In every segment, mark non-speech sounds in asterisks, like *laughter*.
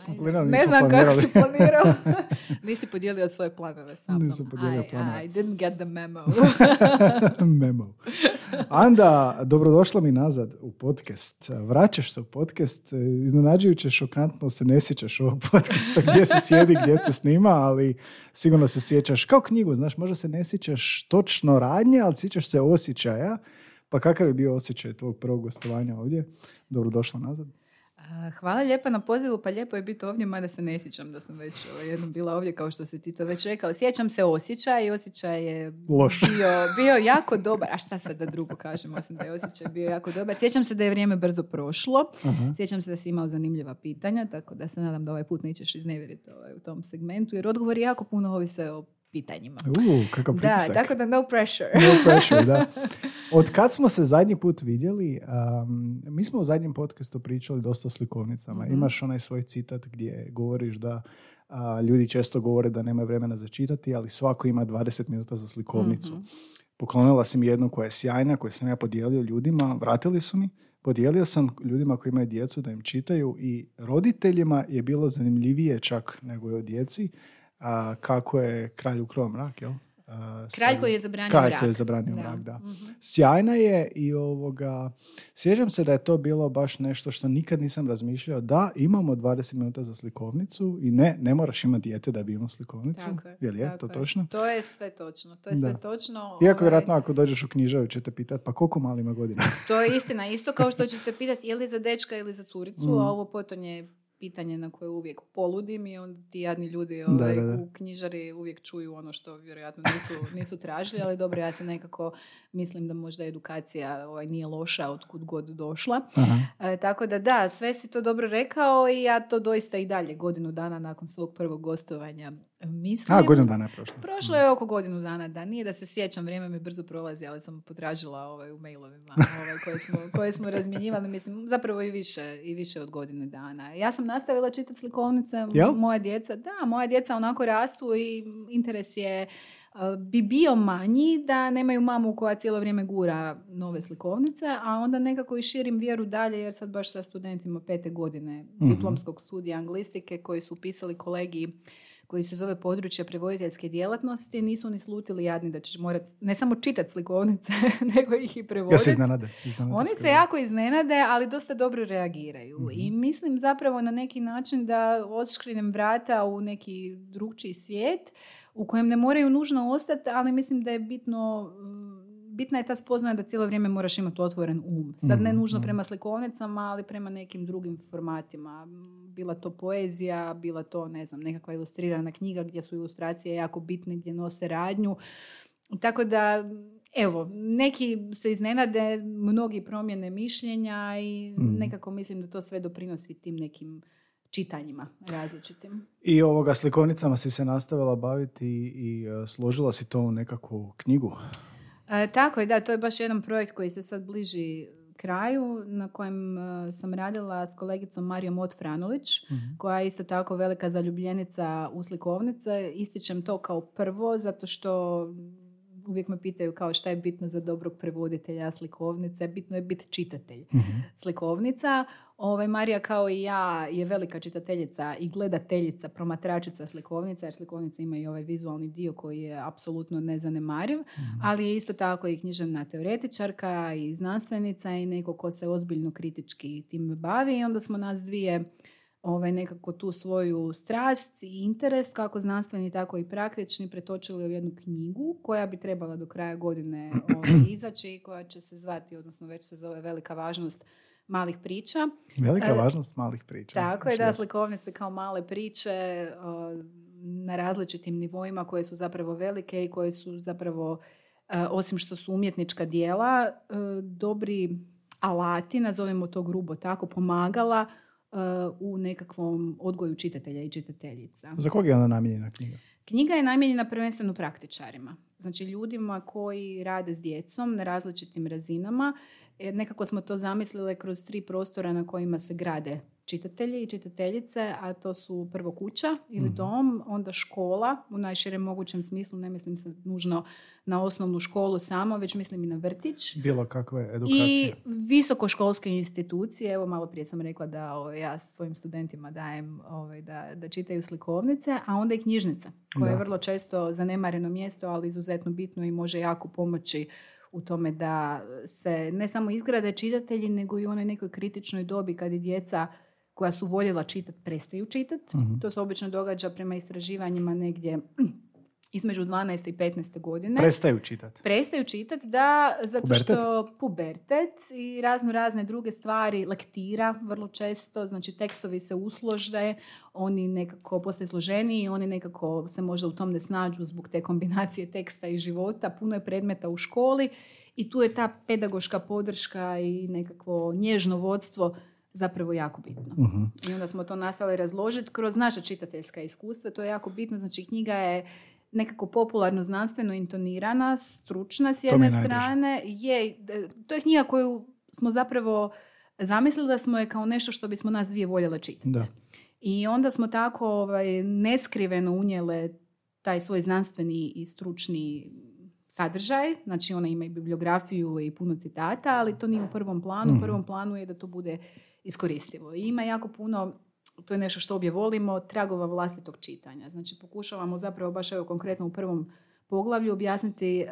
Kako smo planirali, Ne znam kako si planirao. *laughs* Nisi podijelio svoje planove sa mnom. Nisam podijelio I- planove. I didn't get the memo. *laughs* Memo. Anda, dobrodošla mi nazad u podcast. Vraćaš se u podcast. Iznenađujuće šokantno se ne sjećaš ovog podcasta gdje se sjedi, gdje se snima, ali sigurno se sjećaš kao knjigu. Znaš, možda se ne sjećaš točno radnje, ali sjećaš se osjećaja. Pa kakav je bio osjećaj tvog prvog gostovanja ovdje? Dobrodošla nazad. A, Hvala lijepa na pozivu, pa lijepo je biti ovdje, mada se ne sjećam da sam već ovaj, jednom bila ovdje, kao što si ti to već rekao. Sjećam se osjećaja i osjećaj je Loš. bio, bio jako dobar. A šta sad da drugo kažem, osim da je osjećaj bio jako dobar. Sjećam se da je vrijeme brzo prošlo. Aha. Sjećam se da si imao zanimljiva pitanja, tako da se nadam da ovaj put nećeš iznevjeriti ovaj, u tom segmentu, jer odgovori jako puno ovise o pitanjima. U, kakav Da, pritisak. tako da no pressure. No pressure, da. *laughs* Od kad smo se zadnji put vidjeli, um, mi smo u zadnjem podcastu pričali dosta o slikovnicama. Mhm. Imaš onaj svoj citat gdje govoriš da a, ljudi često govore da nemaju vremena za čitati, ali svako ima 20 minuta za slikovnicu. Mhm. Poklonila si mi jednu koja je sjajna, koju sam ja podijelio ljudima, vratili su mi. Podijelio sam ljudima koji imaju djecu da im čitaju i roditeljima je bilo zanimljivije čak nego je o djeci a, kako je kralj ukrao mrak, jel? A, Kralj koji je zabranio Kralj mrak. koji je zabranio Da. mrak, da. Mhm. Sjajna je i ovoga, sjećam se da je to bilo baš nešto što nikad nisam razmišljao. Da, imamo 20 minuta za slikovnicu i ne, ne moraš imati dijete da bi imao slikovnicu. Tako je, Jel je tako to točno? To je sve točno. To je Da. sve točno. Iako ovaj, vjerojatno ako dođeš u knjižaru će te pitati pa koliko mali ima godina? To je istina. Isto kao što ćete pitati je li za dečka ili za curicu, Mm. a ovo potonje pitanje na koje uvijek poludim i onda ti jadni ljudi ovaj, da, da. u knjižari uvijek čuju ono što vjerojatno nisu, *laughs* nisu tražili, ali dobro, ja se nekako mislim da možda edukacija ovaj, nije loša od kud god došla. E, tako da da, sve si to dobro rekao i ja to doista i dalje godinu dana nakon svog prvog gostovanja mislim. A, godinu dana je prošlo. Prošlo je oko godinu dana, da. Nije da se sjećam, vrijeme mi brzo prolazi, ali sam potražila ovaj, u mailovima ovaj, koje, smo, koje smo razmjenjivali, mislim, zapravo i više, i više od godine dana. Ja sam nastavila čitati slikovnice, Jel? moja djeca, da, moja djeca onako rastu i interes je uh, bi bio manji da nemaju mamu koja cijelo vrijeme gura nove slikovnice, a onda nekako i širim vjeru dalje jer sad baš sa studentima pete godine Mhm. diplomskog studija anglistike koji su pisali kolegi koji se zove područje prevoditeljske djelatnosti, nisu ni slutili jadni da ćeš morati ne samo čitati slikovnice, *laughs* nego ih i Ja se prevoditi. iznenade. iznenade Oni se jako iznenade, ali dosta dobro reagiraju. Mhm. I mislim zapravo na neki način da odškrinem vrata u neki drugčiji svijet u kojem ne moraju nužno ostati, ali mislim da je bitno bitna je ta spoznaja da cijelo vrijeme moraš imati otvoren um. Sad ne Mhm, nužno mhm. prema slikovnicama, ali prema nekim drugim formatima. Bila to poezija, bila to, ne znam, nekakva ilustrirana knjiga gdje su ilustracije jako bitne, gdje nose radnju. Tako da, evo, neki se iznenade, mnogi promjene mišljenja i Mhm. nekako mislim da to sve doprinosi tim nekim čitanjima različitim. I ovoga slikovnicama si se nastavila baviti i, i e, složila si to u nekakvu knjigu. E, tako je, da, to je baš jedan projekt koji se sad bliži kraju, na kojem e, sam radila s kolegicom Marijom Otfranulić, koja je isto tako velika zaljubljenica u slikovnice. Ističem to kao prvo, zato što uvijek me pitaju kao šta je bitno za dobrog prevoditelja slikovnice. Bitno je biti čitatelj slikovnica. Ovaj, Marija kao i ja je velika čitateljica i gledateljica, promatračica slikovnica, jer slikovnica ima i ovaj vizualni dio koji je apsolutno nezanemariv, ali je isto tako i književna teoretičarka i znanstvenica i neko ko se ozbiljno kritički time bavi. I onda smo nas dvije ovaj, nekako tu svoju strast i interes, kako znanstveni, tako i praktični, pretočili u jednu knjigu koja bi trebala do kraja godine ovaj, *clears throat* izaći i koja će se zvati, odnosno već se zove Velika važnost malih priča. Velika E, važnost malih priča. Tako je, da, slikovnice kao male priče na različitim nivoima koje su zapravo velike i koje su zapravo, e, osim što su umjetnička dijela, e, dobri alati, nazovimo to grubo tako, pomagala u nekakvom odgoju čitatelja i čitateljica. Za koga je ona namijenjena knjiga? Knjiga je namijenjena prvenstveno praktičarima. Znači ljudima koji rade s djecom na različitim razinama. E, Nekako smo to zamislile kroz tri prostora na kojima se grade čitatelji i čitateljice, a to su prvo kuća ili dom, onda škola u najširem mogućem smislu, ne mislim se nužno na osnovnu školu samo, već mislim i na vrtić. Bilo kakve edukacije. I visokoškolske institucije, evo malo prije sam rekla da ovaj, ja svojim studentima dajem ovaj, da, da čitaju slikovnice, a onda i knjižnica, koja je vrlo često zanemareno mjesto, ali izuzetno bitno i može jako pomoći u tome da se ne samo izgrade čitatelji, nego i u onoj nekoj kritičnoj dobi kad i djeca koja su voljela čitati prestaju čitati. Mhm. To se obično događa prema istraživanjima negdje *clears throat* između 12. i 15. godine. Prestaju čitati. Prestaju čitati, da, zato Pubertet? što pubertet i razno razne druge stvari, lektira vrlo često, znači tekstovi se uslože, oni nekako postaju složeniji, oni nekako se možda u tom ne snađu zbog te kombinacije teksta i života, puno je predmeta u školi i tu je ta pedagoška podrška i nekakvo nježno vodstvo zapravo jako bitno. Mhm. I onda smo to nastavili razložiti kroz naša čitateljska iskustva, to je jako bitno, znači knjiga je nekako popularno znanstveno intonirana, stručna s jedne strane. Je, to je knjiga koju smo zapravo zamislili da smo je kao nešto što bismo nas dvije voljele čitati. Da. I onda smo tako ovaj, neskriveno unijele taj svoj znanstveni i stručni sadržaj, znači ona ima i bibliografiju i puno citata, ali to nije u prvom planu. U Mhm. prvom planu je da to bude iskoristivo. I ima jako puno, to je nešto što obje volimo, tragova vlastitog čitanja. Znači pokušavamo zapravo baš evo konkretno u prvom poglavlju objasniti e,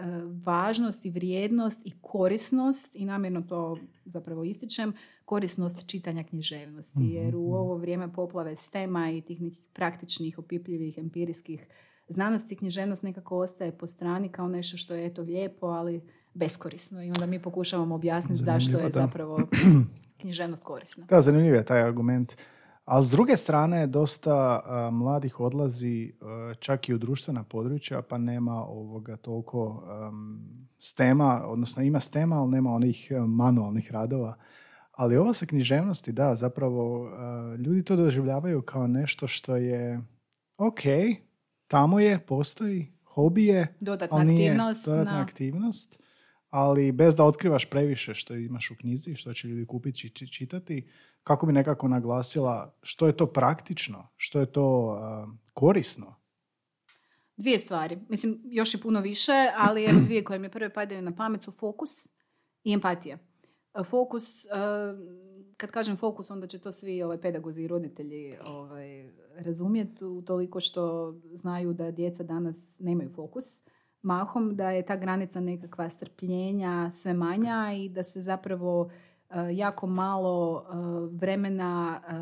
važnost i vrijednost i korisnost i namjerno to zapravo ističem, korisnost čitanja književnosti. Jer u ovo vrijeme poplave stema i tih nekih praktičnih, opipljivih, empirijskih znanosti, književnost nekako ostaje po strani kao nešto što je eto lijepo, ali beskorisno. I onda mi pokušavamo objasniti zašto je da. zapravo *clears throat* književnost korisna. Da, zanimljiv je taj argument. Ali s druge strane, dosta a, mladih odlazi a, čak i u društvena područja, pa nema ovoga toliko am, stema, odnosno ima stema, ali nema onih e, manualnih radova. Ali ovo sa književnosti, da, zapravo a, ljudi to doživljavaju kao nešto što je ok, tamo je, postoji, hobi je, Dodatna ali nije aktivnost dodatna na- aktivnost, ali bez da otkrivaš previše što imaš u knjizi, što će ljudi kupiti i či- čitati, kako bi nekako naglasila što je to praktično, što je to korisno. Dvije stvari. Mislim, još i puno više, ali evo *clears throat* dvije koje mi prve padaju na pamet su fokus i empatija. E, Fokus, e, kad kažem fokus, onda će to svi ovaj, pedagozi i roditelji ovaj, razumjeti, toliko što znaju da djeca danas nemaju fokus. Mahom da je ta granica nekakva strpljenja sve manja i da se zapravo e, jako malo e, vremena e,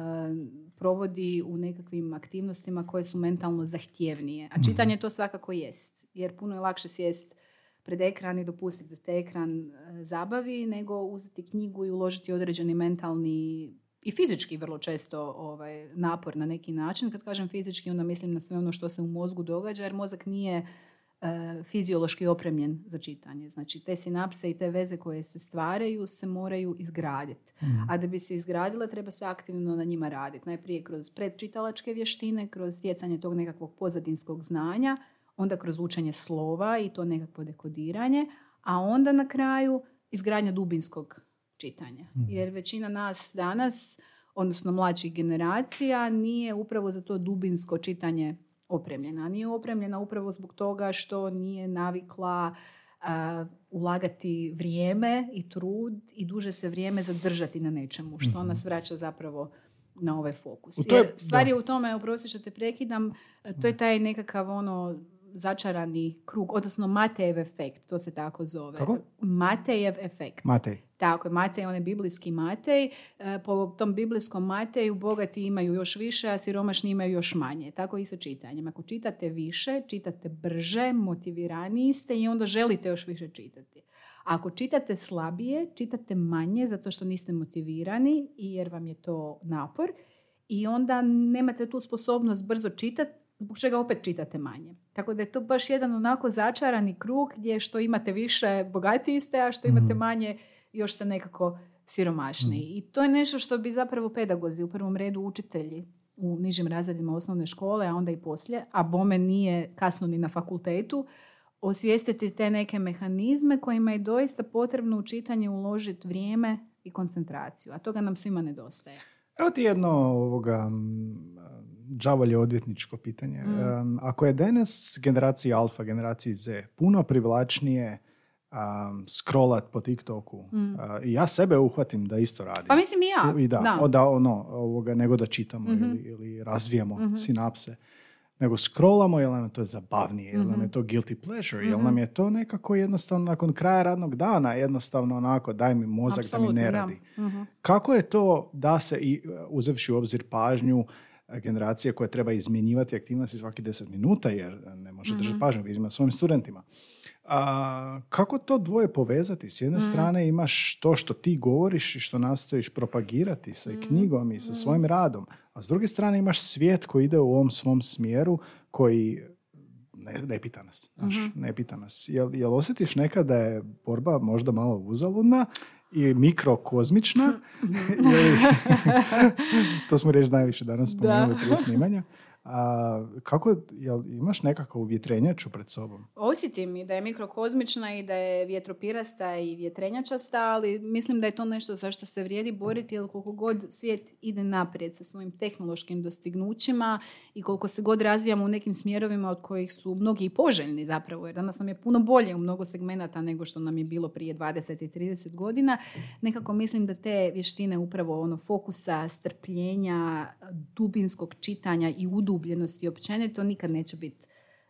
provodi u nekakvim aktivnostima koje su mentalno zahtjevnije. A čitanje to svakako jest, jer puno je lakše sjest pred ekran i dopustiti da te ekran zabavi, nego uzeti knjigu i uložiti određeni mentalni i fizički vrlo često ovaj, napor na neki način. Kad kažem fizički, onda mislim na sve ono što se u mozgu događa, jer mozak nije fiziološki opremljen za čitanje. Znači, te sinapse i te veze koje se stvaraju se moraju izgraditi. A da bi se izgradile, treba se aktivno na njima raditi. Najprije kroz predčitalačke vještine, kroz stjecanje tog nekakvog pozadinskog znanja, onda kroz učenje slova i to nekakvo dekodiranje, a onda na kraju izgradnja dubinskog čitanja. Jer većina nas danas, odnosno mlađih generacija, nije upravo za to dubinsko čitanje opremljena. Nije opremljena upravo zbog toga što nije navikla ulagati vrijeme i trud i duže se vrijeme zadržati na nečemu, što nas vraća zapravo na ovaj fokus. Je- Jer stvar da. je u tome, oprosti što te prekidam, to je taj nekakav ono začarani krug, odnosno Matejev efekt, to se tako zove. Kako? Matejev efekt. Matej. Tako je, Matej, on je biblijski Matej. E, Po tom biblijskom Mateju bogati imaju još više, a siromašni imaju još manje. Tako i sa čitanjem. Ako čitate više, čitate brže, motiviraniji ste i onda želite još više čitati. Ako čitate slabije, čitate manje zato što niste motivirani i jer vam je to napor i onda nemate tu sposobnost brzo čitati, zbog čega opet čitate manje. Tako da je to baš jedan onako začarani krug gdje što imate više bogatiji ste, a što imate manje još ste nekako siromašniji. I to je nešto što bi zapravo pedagozi, u prvom redu učitelji u nižim razredima osnovne škole, a onda i poslije, a bome nije kasno ni na fakultetu, osvijestiti te neke mehanizme kojima je doista potrebno u čitanje uložiti vrijeme i koncentraciju, a toga nam svima nedostaje. Evo ti jedno ovoga, džavolje odvjetničko pitanje. Mm. ako je danas generaciji alfa, generaciji Z puno privlačnije um, scrollat po TikToku. Mm. I ja sebe uhvatim da isto radim. Pa mislim i ja. I da, da. ono, ovoga, nego da čitamo mm-hmm. ili, ili razvijemo mm-hmm. sinapse. Nego scrollamo, jel nam je to zabavnije, jel nam je mhm. to guilty pleasure, jel nam mhm. je to nekako jednostavno nakon kraja radnog dana, jednostavno onako daj mi mozak da mi ne radi. Mhm. Kako je to da se, i uzevši u obzir pažnju, generacije koja treba izmjenjivati aktivnosti svaki deset minuta jer ne može držati pažnju, vidimo svojim studentima. A, kako to dvoje povezati? S jedne mm. strane imaš to što ti govoriš i što nastojiš propagirati sa mm. knjigom i sa svojim radom, a s druge strane imaš svijet koji ide u ovom svom smjeru koji ne, ne pita nas. Znaš, mm Ne pita nas. Jel, jel osjetiš nekad da je borba možda malo uzaludna i mikrokozmična? *laughs* *laughs* *laughs* to smo reći najviše danas spomenuli prije snimanja. A, kako, jel imaš nekakav vjetrenjaču pred sobom? Osjetim i da je mikrokozmična i da je vjetropirasta i vjetrenjačasta, ali mislim da je to nešto za što se vrijedi boriti, jer koliko god svijet ide naprijed sa svojim tehnološkim dostignućima i koliko se god razvijamo u nekim smjerovima od kojih su mnogi i poželjni zapravo, jer danas nam je puno bolje u mnogo segmenata nego što nam je bilo prije 20 i 30 godina, nekako mislim da te vještine upravo ono fokusa, strpljenja, dubinskog čitanja i udu udubljenosti općenito nikad neće biti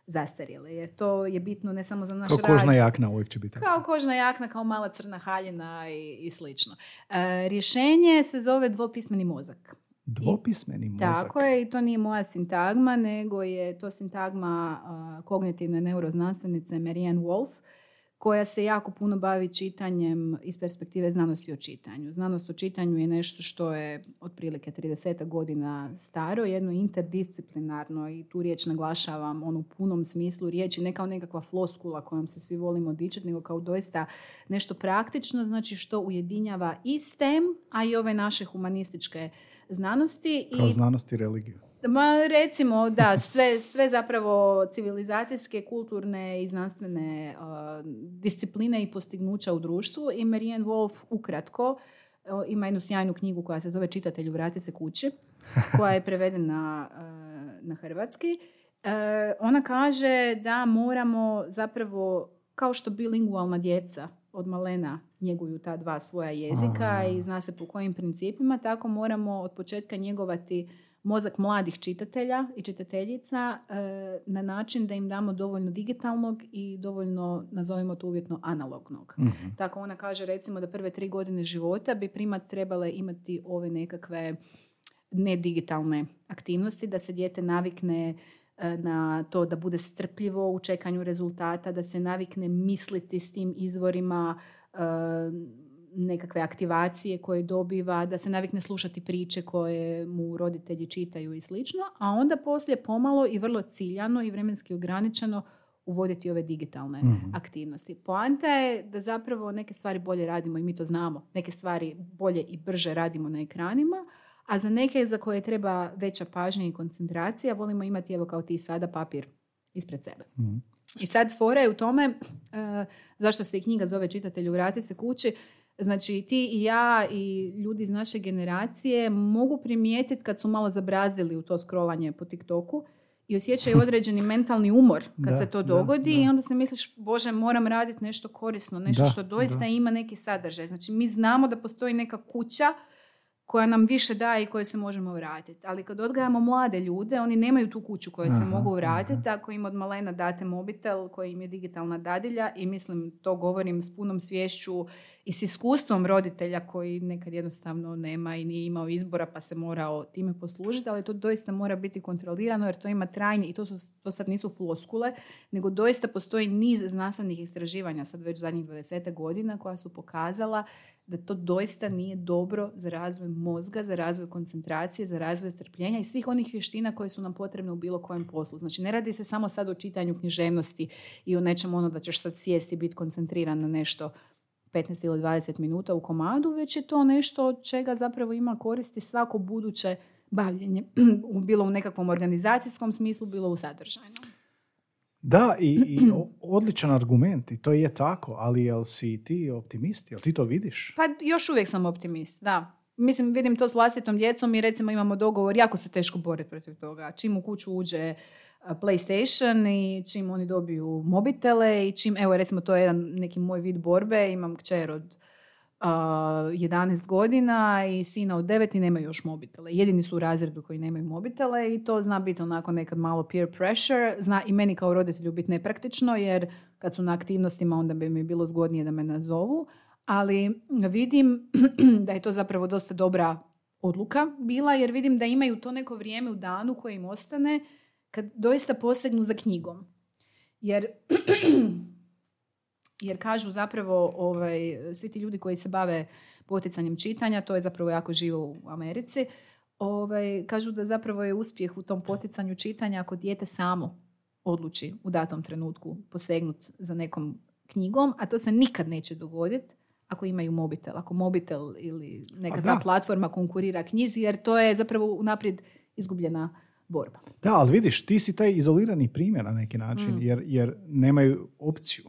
zastarjele. Jer to je bitno ne samo za naš kao rad. Kao kožna jakna uvijek će biti. Kao kožna jakna, kao mala crna haljina i, i slično. E, rješenje se zove dvopismeni mozak. Dvopismeni mozak. Tako je i to nije moja sintagma, nego je to sintagma uh, kognitivne neuroznanstvenice Marianne Wolf koja se jako puno bavi čitanjem iz perspektive znanosti o čitanju. Znanost o čitanju je nešto što je otprilike 30 godina staro, jedno interdisciplinarno i tu riječ naglašavam onu punom smislu riječi, ne kao nekakva floskula kojom se svi volimo dičati, nego kao doista nešto praktično, znači što ujedinjava i STEM, a i ove naše humanističke znanosti. Kao i... znanost i religiju. Ma recimo da, sve, sve zapravo civilizacijske, kulturne i znanstvene uh, discipline i postignuća u društvu i Marianne Wolf ukratko uh, ima jednu sjajnu knjigu koja se zove Čitatelju vrati se kući koja je prevedena uh, na hrvatski. Ona kaže da moramo zapravo kao što bilingualna djeca od malena njeguju ta dva svoja jezika i zna se po kojim principima, tako moramo od početka njegovati mozak mladih čitatelja i čitateljica e, na način da im damo dovoljno digitalnog i dovoljno, nazovimo to uvjetno, analognog. mm Tako ona kaže recimo da prve tri godine života bi primat trebale imati ove nekakve nedigitalne aktivnosti, da se dijete navikne e, na to da bude strpljivo u čekanju rezultata, da se navikne misliti s tim izvorima, e, nekakve aktivacije koje dobiva, da se navikne slušati priče koje mu roditelji čitaju i slično, a onda poslije pomalo i vrlo ciljano i vremenski ograničeno uvoditi ove digitalne mhm. aktivnosti. Poanta je da zapravo neke stvari bolje radimo i mi to znamo. Neke stvari bolje i brže radimo na ekranima, a za neke za koje treba veća pažnja i koncentracija volimo imati evo kao ti sada papir ispred sebe. Mhm. I sad fora je u tome uh, zašto se i knjiga zove Čitatelju vrati se kući Znači ti i ja i ljudi iz naše generacije mogu primijetiti kad su malo zabrazdili u to scrollanje po TikToku i osjećaju *laughs* određeni mentalni umor kad se to dogodi i onda se misliš, bože, moram raditi nešto korisno, nešto što doista ima neki sadržaj. Znači mi znamo da postoji neka kuća koja nam više daje i koje se možemo vratiti. Ali kad odgajamo mlade ljude, oni nemaju tu kuću koje se mogu vratiti. Ako im od malena date mobitel koji im je digitalna dadilja i mislim to govorim s punom svješću i s iskustvom roditelja koji nekad jednostavno nema i nije imao izbora pa se morao time poslužiti, ali to doista mora biti kontrolirano jer to ima trajni i to, su, to sad nisu floskule, nego doista postoji niz znanstvenih istraživanja sad već zadnjih 20 godina koja su pokazala da to doista nije dobro za razvoj mozga, za razvoj koncentracije, za razvoj strpljenja i svih onih vještina koje su nam potrebne u bilo kojem poslu. Znači ne radi se samo sad o čitanju književnosti i o nečemu ono da ćeš sad sjesti i biti koncentriran na nešto 15 ili 20 minuta u komadu, već je to nešto od čega zapravo ima koristi svako buduće bavljenje, *clears throat* bilo u nekakvom organizacijskom smislu, bilo u sadržajnom. Da, i, i *clears throat* odličan argument i to je tako, ali jel si ti optimist? Jel ti to vidiš? Pa još uvijek sam optimist, da. mislim, vidim to s vlastitom djecom i recimo imamo dogovor, jako se teško boriti protiv toga. Čim u kuću uđe PlayStation i čim oni dobiju mobitele i čim, evo recimo to je jedan neki moj vid borbe, imam kćer od uh, 11 godina i sina od 9 i nemaju još mobitele. Jedini su u razredu koji nemaju mobitele i to zna biti onako nekad malo peer pressure. Zna i meni kao roditelju biti nepraktično jer kad su na aktivnostima onda bi mi bilo zgodnije da me nazovu. Ali vidim *clears throat* da je to zapravo dosta dobra odluka bila jer vidim da imaju to neko vrijeme u danu koje im ostane kad doista posegnu za knjigom. Jer *clears throat* jer kažu zapravo ovaj, svi ti ljudi koji se bave poticanjem čitanja, to je zapravo jako živo u Americi, ovaj, kažu da zapravo je uspjeh u tom poticanju čitanja ako dijete samo odluči u datom trenutku posegnut za nekom knjigom, a to se nikad neće dogoditi ako imaju mobitel, ako mobitel ili neka ta platforma konkurira knjizi, jer to je zapravo unaprijed izgubljena borba. Da, ali vidiš, ti si taj izolirani primjer na neki način, mm. jer, jer nemaju opciju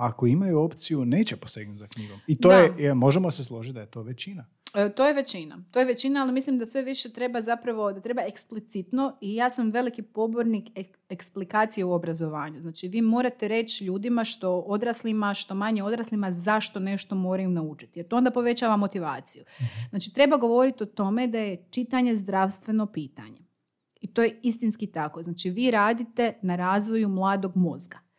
ako imaju opciju, neće posegnuti za knjigom. I to je, možemo se složiti da je to većina. E, to je većina. To je većina, ali mislim da sve više treba zapravo, da treba eksplicitno i ja sam veliki pobornik eksplikacije u obrazovanju. Znači, vi morate reći ljudima što odraslima, što manje odraslima, zašto nešto moraju naučiti. Jer to onda povećava motivaciju. Mhm. Znači, treba govoriti o tome da je čitanje zdravstveno pitanje. I to je istinski tako. Znači, vi radite na razvoju mladog mozga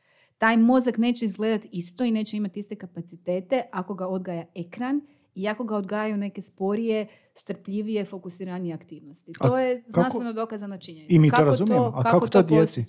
taj mozak neće izgledati isto i neće imati iste kapacitete ako ga odgaja ekran i ako ga odgajaju neke sporije, strpljivije, fokusiranije aktivnosti. To je znanstveno dokazana činjenica. I mi to razumijemo. A kako, to, to djeci?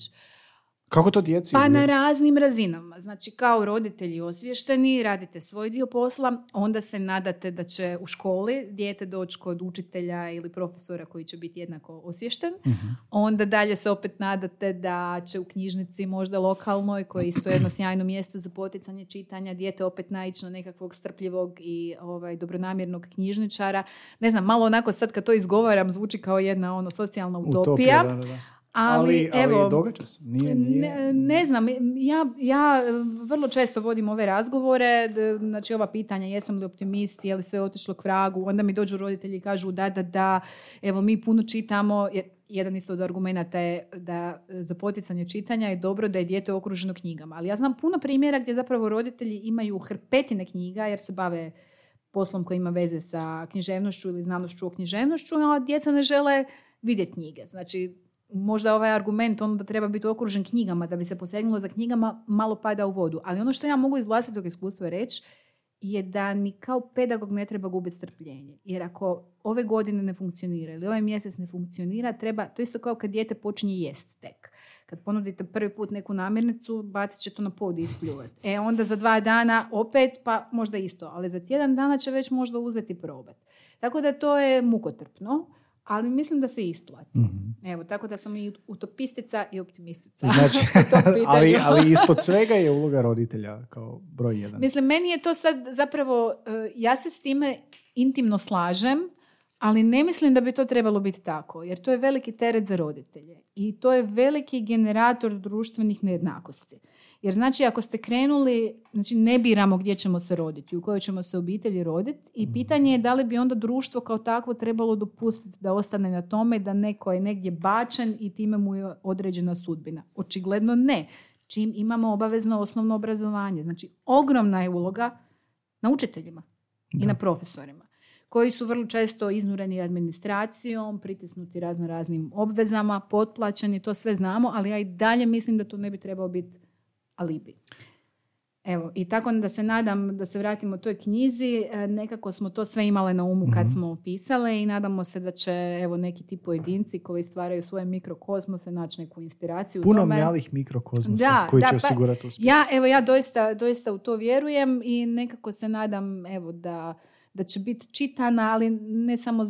Kako to djeci? Pa na raznim razinama. Znači kao roditelji osvješteni, radite svoj dio posla, onda se nadate da će u školi dijete doći kod učitelja ili profesora koji će biti jednako osvješten. Mhm. Onda dalje se opet nadate da će u knjižnici možda lokalnoj, koji je isto jedno sjajno mjesto za poticanje čitanja, dijete opet naići na nekakvog strpljivog i ovaj, dobronamjernog knjižničara. Ne znam, malo onako sad kad to izgovaram zvuči kao jedna ono socijalna utopija. utopija ali, ali, evo, događa se. Nije, nije... Ne, znam, ja, ja vrlo često vodim ove razgovore, znači ova pitanja, jesam li optimist, je li sve otišlo k vragu, onda mi dođu roditelji i kažu da, da, da, evo mi puno čitamo, jer jedan isto od argumenata je da za poticanje čitanja je dobro da je dijete okruženo knjigama. Ali ja znam puno primjera gdje zapravo roditelji imaju hrpetine knjiga jer se bave poslom koji ima veze sa književnošću ili znanošću o književnošću, a djeca ne žele vidjeti knjige. Znači, možda ovaj argument on da treba biti okružen knjigama, da bi se posegnulo za knjigama, malo pada u vodu. Ali ono što ja mogu iz vlastitog iskustva reći je da ni kao pedagog ne treba gubiti strpljenje. Jer ako ove godine ne funkcionira ili ovaj mjesec ne funkcionira, treba, to isto kao kad dijete počinje jest tek. Kad ponudite prvi put neku namirnicu, bacit će to na pod i ispljuvati. E onda za dva dana opet, pa možda isto. Ali za tjedan dana će već možda uzeti probat. Tako da to je mukotrpno ali mislim da se isplati. mm Evo, tako da sam i utopistica i optimistica. Znači, *laughs* *laughs* ali, ali *laughs* ispod svega je uloga roditelja kao broj jedan. Mislim, meni je to sad zapravo, e, ja se s time intimno slažem, ali ne mislim da bi to trebalo biti tako, jer to je veliki teret za roditelje i to je veliki generator društvenih nejednakosti. Jer znači ako ste krenuli, znači ne biramo gdje ćemo se roditi, u kojoj ćemo se obitelji roditi i mhm. pitanje je da li bi onda društvo kao takvo trebalo dopustiti da ostane na tome da neko je negdje bačen i time mu je određena sudbina. Očigledno ne. Čim imamo obavezno osnovno obrazovanje. Znači ogromna je uloga na učiteljima i na profesorima koji su vrlo često iznureni administracijom, pritisnuti razno raznim obvezama, potplaćeni, to sve znamo, ali ja i dalje mislim da to ne bi trebao biti alibi. Evo, i tako da se nadam da se vratimo toj knjizi, e, nekako smo to sve imale na umu kad mhm. smo pisale i nadamo se da će evo neki ti pojedinci koji stvaraju svoje mikrokozmose naći neku inspiraciju. Puno mjalih mikrokozmosa da, koji će pa osigurati uspjeh. Ja, evo, ja doista, doista u to vjerujem i nekako se nadam evo da, da će biti čitana, ali ne samo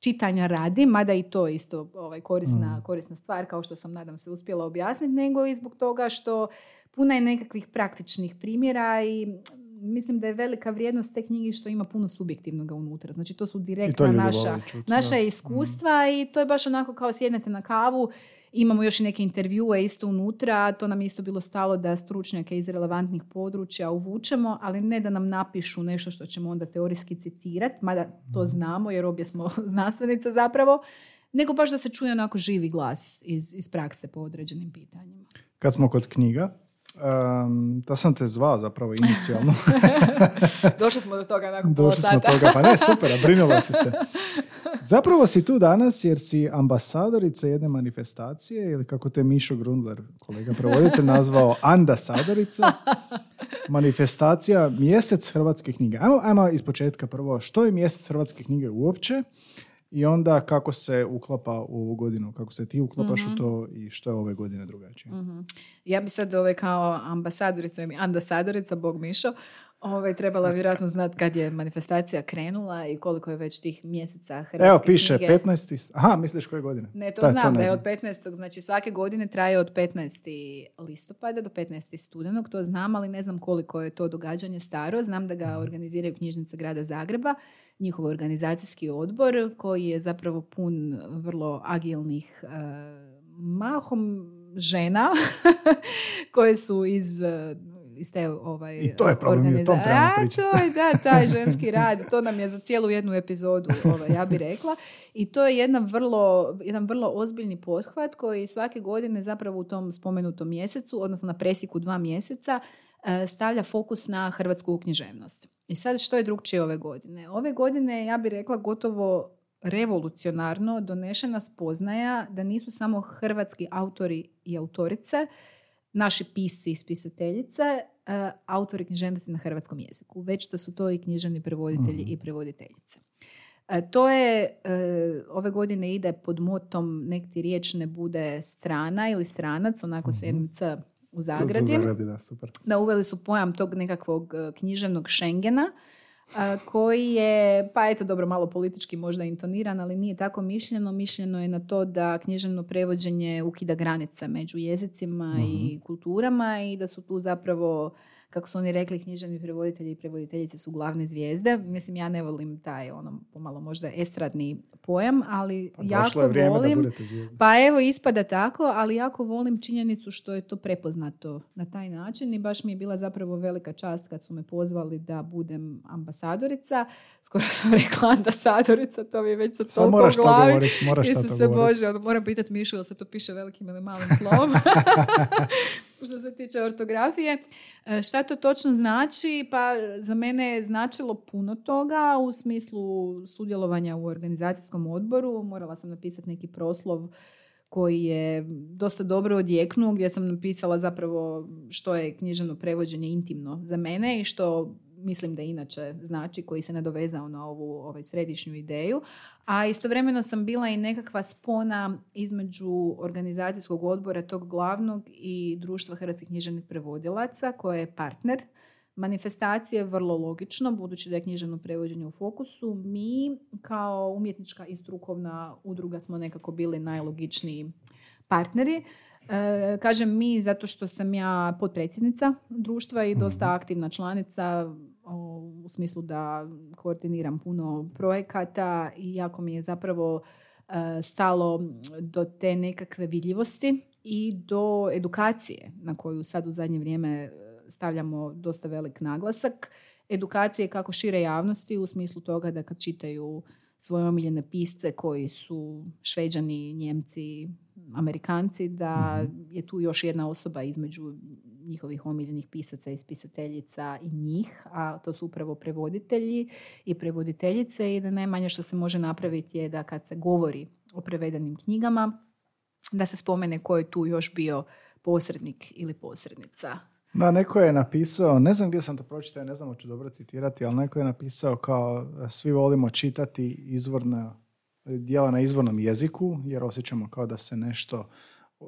čitanja radi, mada i to isto ovaj, korisna, mm. korisna stvar, kao što sam nadam se uspjela objasniti, nego i zbog toga što puno je nekakvih praktičnih primjera i mislim da je velika vrijednost te knjige što ima puno subjektivnog unutra. Znači to su direktna naša, naša iskustva mm. i to je baš onako kao sjednete na kavu Imamo još i neke intervjue isto unutra, to nam je isto bilo stalo da stručnjake iz relevantnih područja uvučemo, ali ne da nam napišu nešto što ćemo onda teorijski citirati, mada to znamo jer obje smo *laughs* znanstvenice zapravo, nego baš da se čuje onako živi glas iz, iz prakse po određenim pitanjima. Kad smo kod knjiga, Um, da sam te zvao zapravo inicijalno. *laughs* Došli smo do toga nakon Došli smo do toga, pa ne, *laughs* super, brinula si se. Zapravo si tu danas jer si ambasadorica jedne manifestacije ili kako te Mišo Grundler, kolega prevoditelj, nazvao andasadorica. Manifestacija Mjesec Hrvatske knjige. Ajmo, ajmo iz početka prvo, što je Mjesec Hrvatske knjige uopće? I onda kako se uklapa u ovu godinu, kako se ti uklapaš u mhm. to i što je ove godine drugačije. mm Ja bi sad ove kao ambasadorica ili ambasadorica, Bog Mišo, Ove, trebala *laughs* vjerojatno znati kad je manifestacija krenula i koliko je već tih mjeseca hrvatske Evo, piše knjige. 15. Aha, misliš koje godine? Ne, to znam, da je od 15. Znači svake godine traje od 15. listopada do 15. studenog, to znam, ali ne znam koliko je to događanje staro. Znam da ga mhm. organiziraju knjižnice grada Zagreba njihov organizacijski odbor koji je zapravo pun vrlo agilnih uh, mahom žena *laughs* koje su iz iz te ovaj, I to je problem, to je, da, taj *laughs* ženski rad, to nam je za cijelu jednu epizodu, ovaj, ja bih rekla. I to je jedna vrlo, jedan vrlo ozbiljni pothvat koji svake godine zapravo u tom spomenutom mjesecu, odnosno na presiku dva mjeseca, E, stavlja fokus na hrvatsku književnost. I sad što je drugčije ove godine? Ove godine, ja bih rekla, gotovo revolucionarno donešena spoznaja da nisu samo hrvatski autori i autorice, naši pisci i spisateljice, e, autori književnosti na hrvatskom jeziku, već da su to i književni prevoditelji mhm. i prevoditeljice. E, to je, ove godine ide pod motom nek ti riječ ne bude strana ili stranac, onako sa mhm. jednim c u zagradi. da, super. da uveli su pojam tog nekakvog e, književnog Schengena, e, koji je, pa eto dobro, malo politički možda intoniran, ali nije tako mišljeno. Mišljeno je na to da književno prevođenje ukida granice među jezicima i mhm. kulturama i da su tu zapravo kako su oni rekli, književni prevoditelji i prevoditeljice su glavne zvijezde. Mislim, ja ne volim taj, ono, pomalo možda estradni pojam, ali pa jako je volim... Da pa evo, ispada tako, ali jako volim činjenicu što je to prepoznato na taj način i baš mi je bila zapravo velika čast kad su me pozvali da budem ambasadorica. Skoro *laughs* sam rekla ambasadorica, to mi je već sa toliko moraš u glavi. Govorit, moraš se Bože, ono, moram pitati Mišu, jel se to piše velikim ili malim slovom. *laughs* što se tiče ortografije. E, šta to točno znači? Pa za mene je značilo puno toga u smislu sudjelovanja u organizacijskom odboru. Morala sam napisati neki proslov koji je dosta dobro odjeknuo, gdje sam napisala zapravo što je književno prevođenje intimno za mene i što mislim da inače znači, koji se nadovezao na ovu ovaj, središnju ideju. A istovremeno sam bila i nekakva spona između organizacijskog odbora tog glavnog i društva hrvatskih književnih prevodilaca koje je partner manifestacije vrlo logično, budući da je književno prevođenje u fokusu. Mi kao umjetnička i strukovna udruga smo nekako bili najlogičniji partneri. E, kažem mi zato što sam ja potpredsjednica društva i dosta mhm. aktivna članica u smislu da koordiniram puno projekata i jako mi je zapravo e, stalo do te nekakve vidljivosti i do edukacije na koju sad u zadnje vrijeme e, stavljamo dosta velik naglasak. Edukacije kako šire javnosti u smislu toga da kad čitaju svoje omiljene pisce koji su šveđani, njemci, amerikanci, da mhm. je tu još jedna osoba između njihovih omiljenih pisaca i pisateljica i njih, a to su upravo prevoditelji i prevoditeljice i da najmanje što se može napraviti je da kad se govori o prevedenim knjigama, da se spomene ko je tu još bio posrednik ili posrednica. Da, neko je napisao, ne znam gdje sam to pročitao, ne znam hoću dobro citirati, ali neko je napisao kao svi volimo čitati izvorna dijela na izvornom jeziku, jer osjećamo kao da se nešto,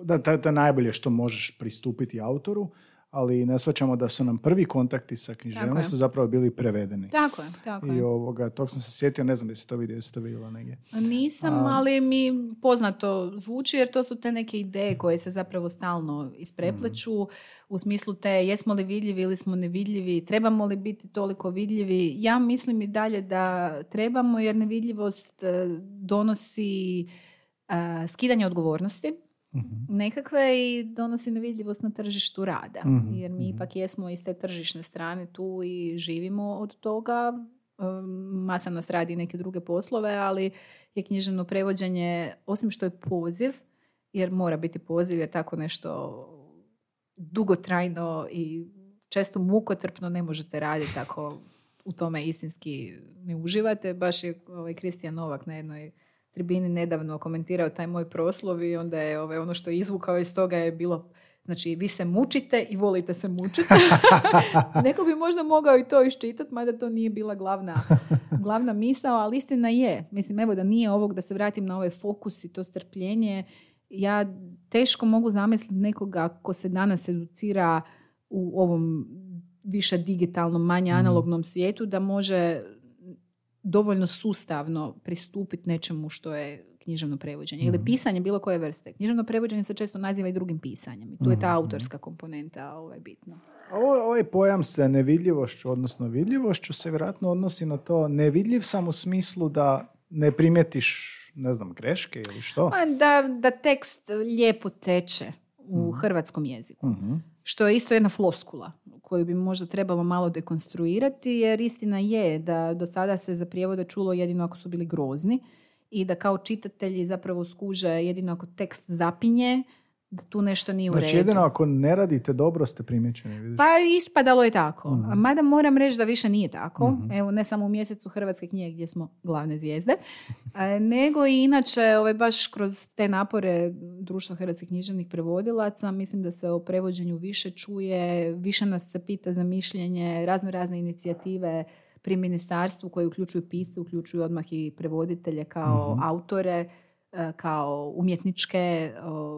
da to je najbolje što možeš pristupiti autoru, ali ne shvaćamo da su nam prvi kontakti sa književnosti zapravo bili prevedeni. Tako je, tako I ovoga, tog sam se sjetio, ne znam da si to vidio, jesi to vidjela negdje. Nisam, ali mi poznato zvuči jer to su te neke ideje koje se zapravo stalno isprepleću u smislu te jesmo li vidljivi ili smo nevidljivi, trebamo li biti toliko vidljivi. Ja mislim i dalje da trebamo jer nevidljivost e, donosi uh, skidanje odgovornosti nekakve i donosi nevidljivost na tržištu rada. Mhm, Jer mi ipak jesmo iz te tržišne strane tu i živimo od toga. Masa nas radi neke druge poslove, ali je književno prevođenje, osim što je poziv, jer mora biti poziv, jer tako nešto dugotrajno i često mukotrpno ne možete raditi ako u tome istinski ne uživate. Baš je ovaj Kristijan Novak na jednoj tribini nedavno komentirao taj moj proslov i onda je ovaj, ono što je izvukao iz toga je bilo Znači, vi se mučite i volite se mučiti. *laughs* Neko bi možda mogao i to iščitati, mada to nije bila glavna, glavna misao, ali istina je. Mislim, evo da nije ovog, da se vratim na ovaj fokus i to strpljenje. Ja teško mogu zamisliti nekoga ko se danas educira u ovom više digitalnom, manje analognom svijetu, da može dovoljno sustavno pristupiti nečemu što je književno prevođenje ili pisanje bilo koje vrste. Književno prevođenje se često naziva i drugim pisanjem i tu je ta autorska komponenta ovaj, bitna. Ovaj pojam sa nevidljivošću, odnosno vidljivošću, se vjerojatno odnosi na to nevidljiv sam u smislu da ne primjetiš, ne znam, greške ili što? Pa Da, da tekst lijepo teče u hrvatskom jeziku. Mhm. Što je isto jedna floskula koju bi možda trebalo malo dekonstruirati, jer istina je da do sada se za prijevode čulo jedino ako su bili grozni i da kao čitatelji zapravo skuže jedino ako tekst zapinje, da tu nešto nije u Znači, redu. jedino ako ne radite dobro ste primjećeni, vidiš? Pa ispadalo je tako. Mhm. Mada moram reći da više nije tako. Evo, ne samo u mjesecu Hrvatske knjige gdje smo glavne zvijezde, *laughs* e, nego i inače ovaj, baš kroz te napore Društva hrvatskih književnih prevodilaca mislim da se o prevođenju više čuje, više nas se pita za mišljenje, razno razne inicijative pri ministarstvu koje uključuju pisce, uključuju odmah i prevoditelje kao autore, e, kao umjetničke,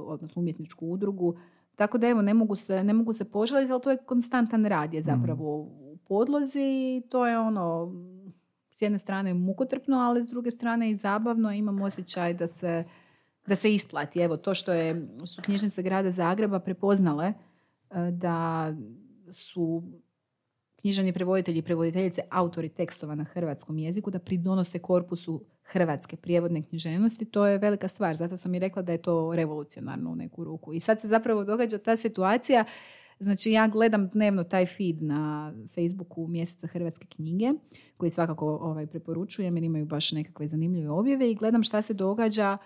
odnosno umjetničku udrugu. Tako da evo, ne mogu se, ne mogu se požaliti, ali to je konstantan rad je zapravo u podlozi i to je ono, s jedne strane mukotrpno, ali s druge strane i zabavno. Imam osjećaj da se, da se isplati. Evo, to što je, su knjižnice grada Zagreba prepoznale e, da su književni prevoditelji i prevoditeljice autori tekstova na hrvatskom jeziku, da pridonose korpusu hrvatske prijevodne književnosti, to je velika stvar. Zato sam i rekla da je to revolucionarno u neku ruku. I sad se zapravo događa ta situacija Znači ja gledam dnevno taj feed na Facebooku mjeseca Hrvatske knjige, koji svakako ovaj, preporučujem jer imaju baš nekakve zanimljive objave i gledam šta se događa